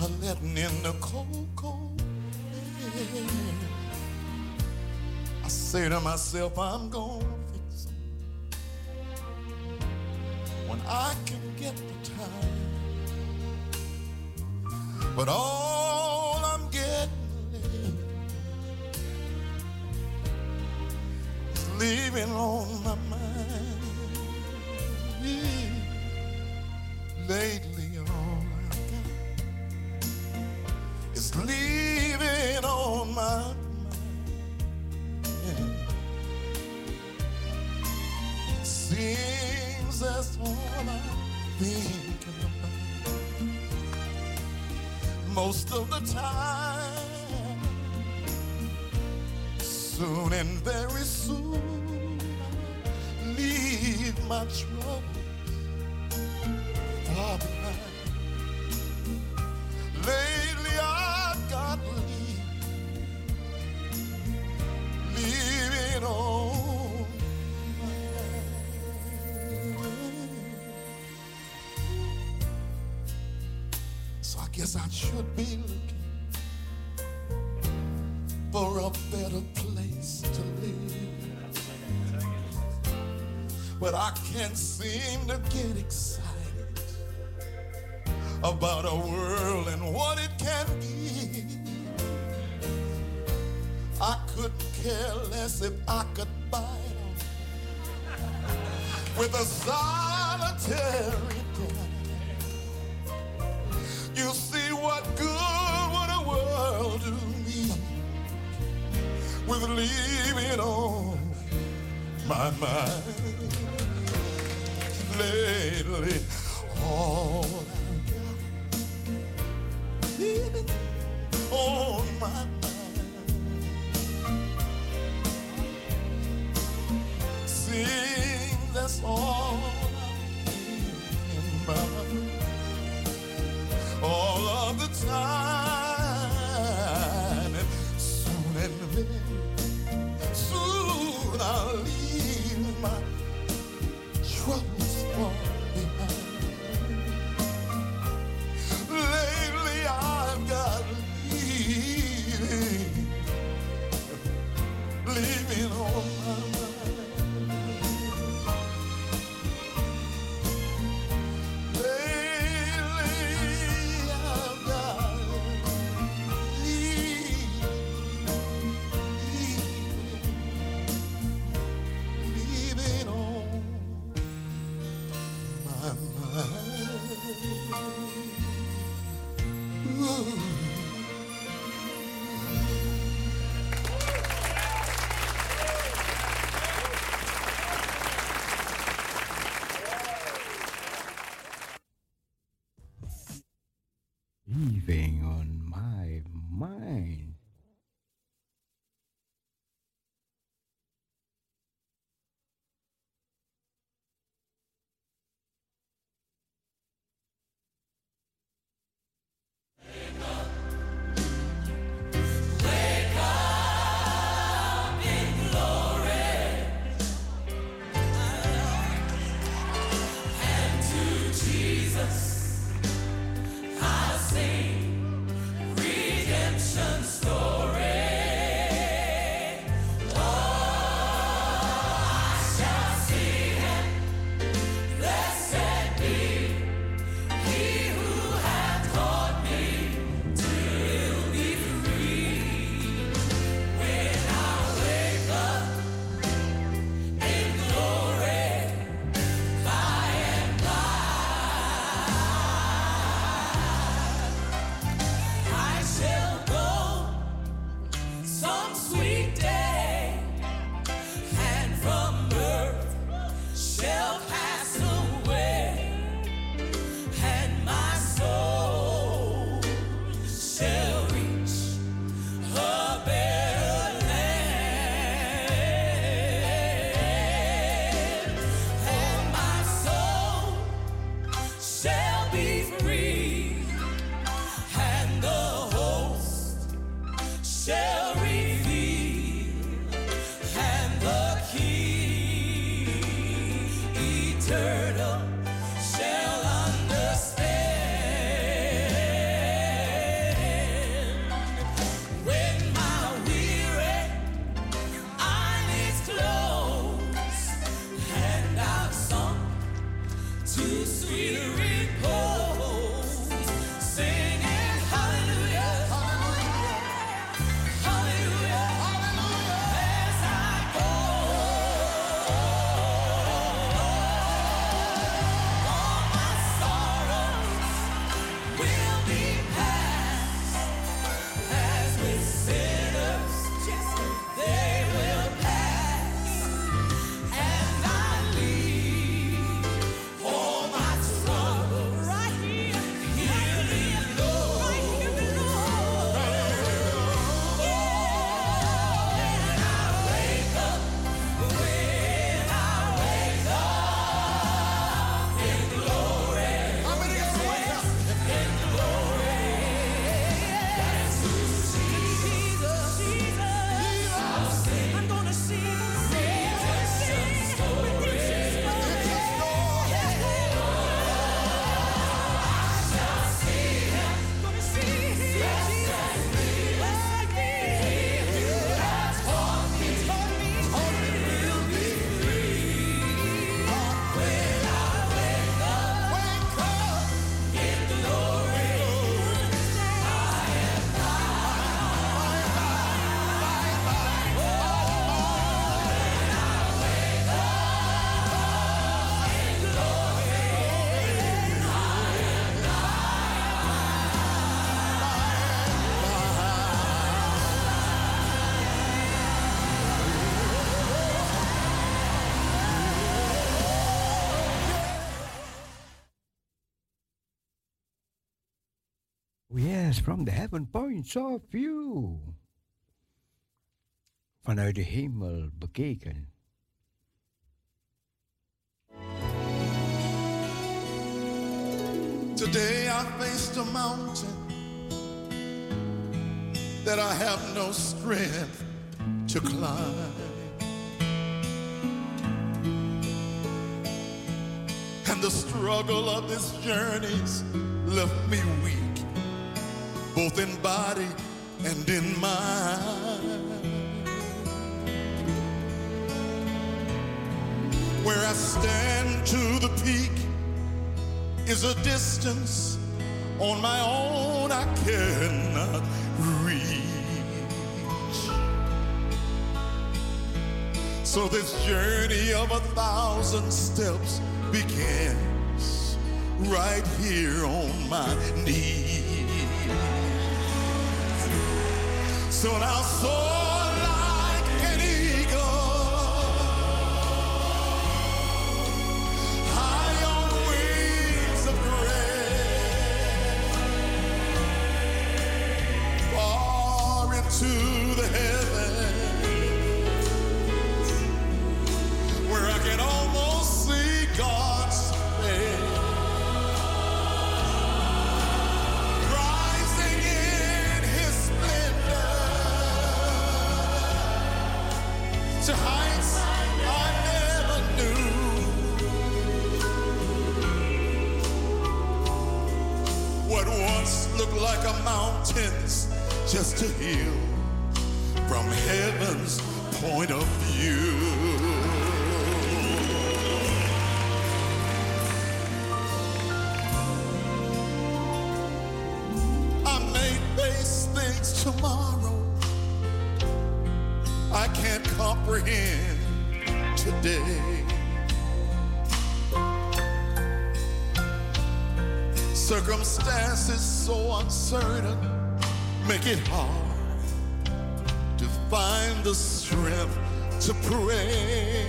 are letting in the cold, cold air. I say to myself, I'm gonna fix 'em when I can get the time. But all I'm getting is leaving on my mind. Lately, all I got is leaving on my mind. Seems that's all I'm thinking about most of the time. Soon and very soon, leave my troubles about a world from the heaven points of view. Vanuit de hemel bekeken. Today I faced a mountain that I have no strength to climb. And the struggle of this journey's left me weak, both in body and in mind. Where I stand to the peak is a distance on my own I cannot reach. So this journey of a thousand steps begins right here on my knees. profissional sou. to pray.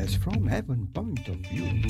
as from heaven point of view.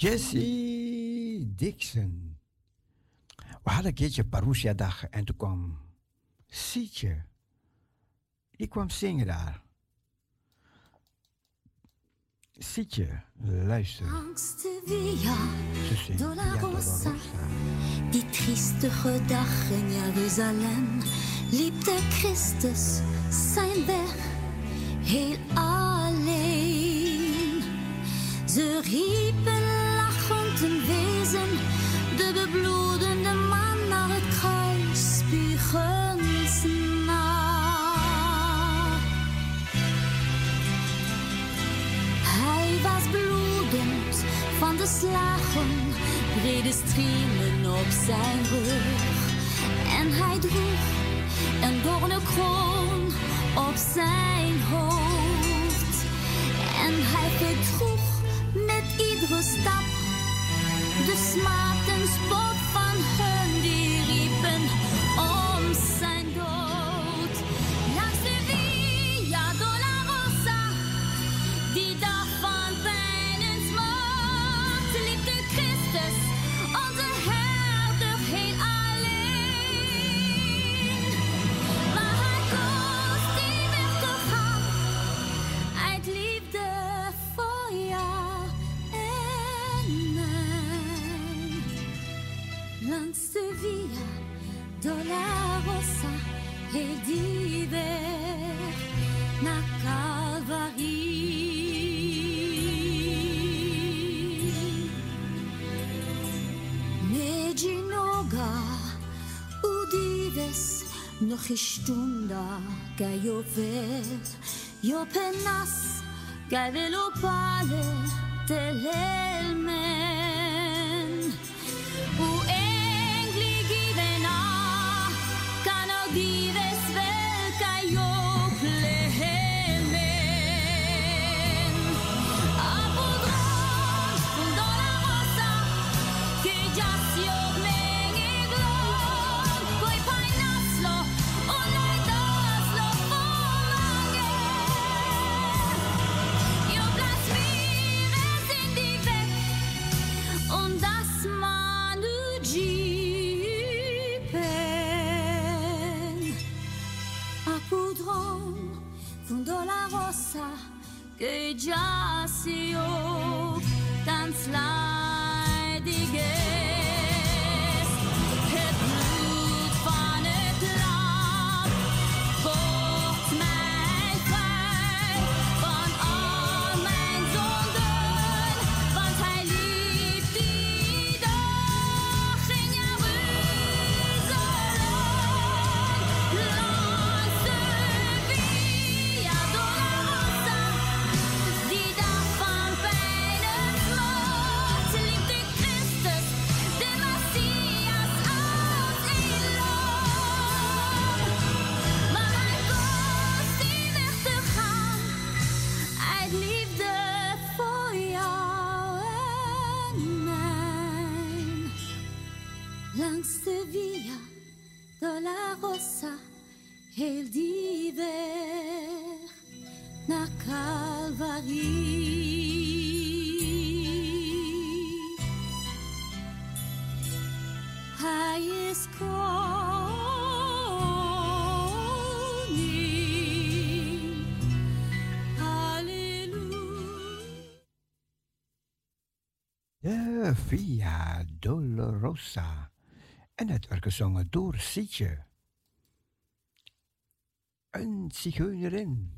Jessie Dixon. We hadden een keertje Parousia-dag en toen kwam Sietje. Ik kwam zingen daar. Sietje, luister. Angst Ze zingt Die triestige dag in Jeruzalem liep de Christus zijn weg heel alleen. Ze riepen wezen, de bebloedende man naar het kruis spiegens na. Hij was bloedend van de slagen, brede striemen op zijn rug. En hij droeg een doorne kroon op zijn hoofd. En hij verdroeg met iedere stap the smart and sport fun. Morgen und Ives noch ich Stunde gei jo vet jo penas gei velo pale telelmen u pensar que ya si yo tan leidige. En het werd gezongen door Sietje. Een zigeunerin.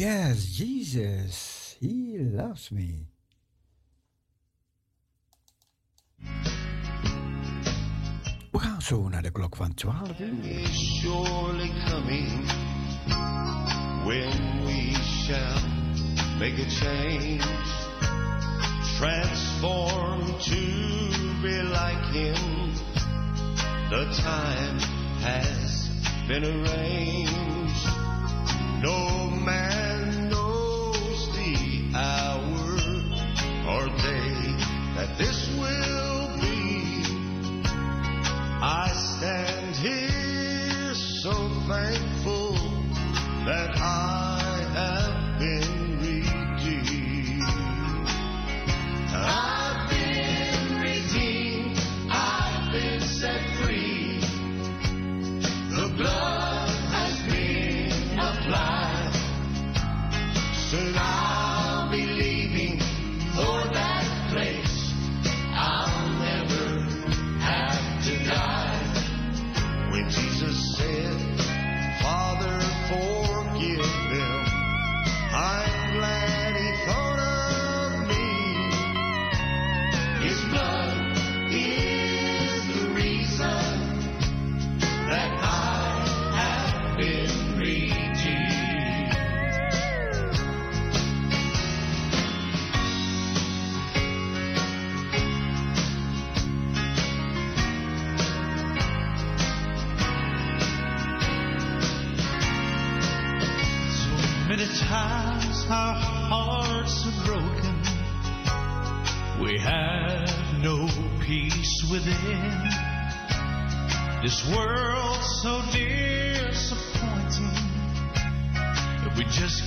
yes, Jesus, He loves me. We gaan zo naar de klok van 12 uur. When we shall make a change, transform to be like Him. The time has been arranged. No man knows the hour or day that this will be. I stand here so thankful that I.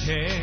है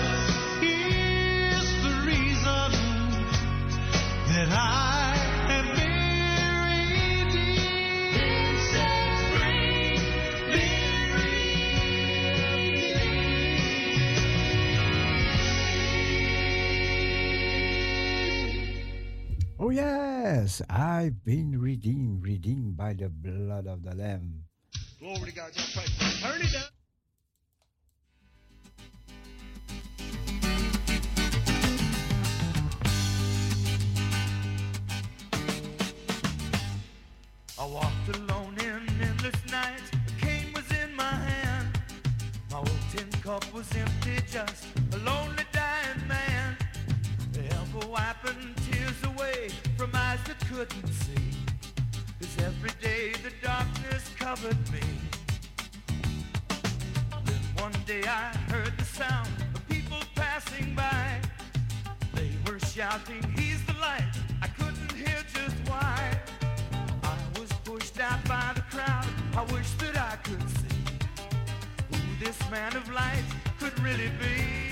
Jesus, I've been redeemed, redeemed by the blood of the Lamb. Glory to God. Just pray. Turn it down. I walked alone in endless nights. A cane was in my hand. My old tin cup was empty, just covered me. Then one day I heard the sound of people passing by. They were shouting, He's the light. I couldn't hear just why. I was pushed out by the crowd. I wish that I could see who this man of light could really be.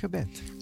gebed.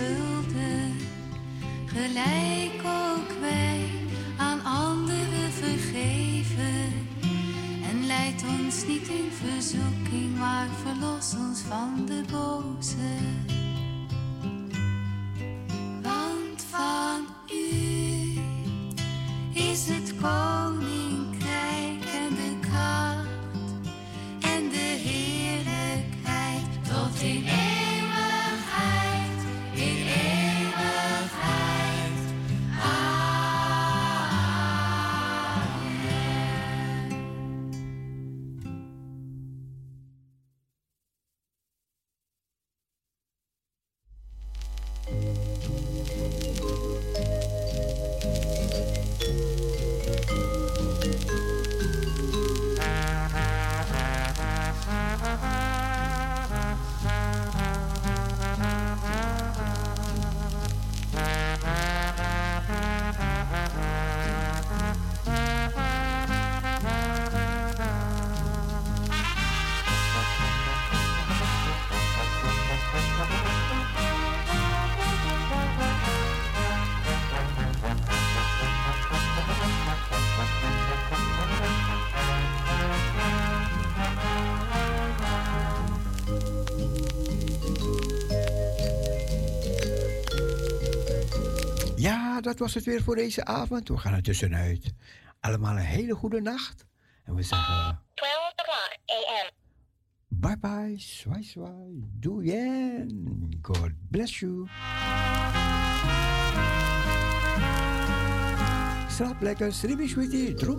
Onze Ja, dat was het weer voor deze avond. We gaan er tussenuit. Allemaal een hele goede nacht. En we zeggen 12 o'clock a.m. bye bye, swai swai, doei God bless you. Slaap lekker, sribi sweetie, drum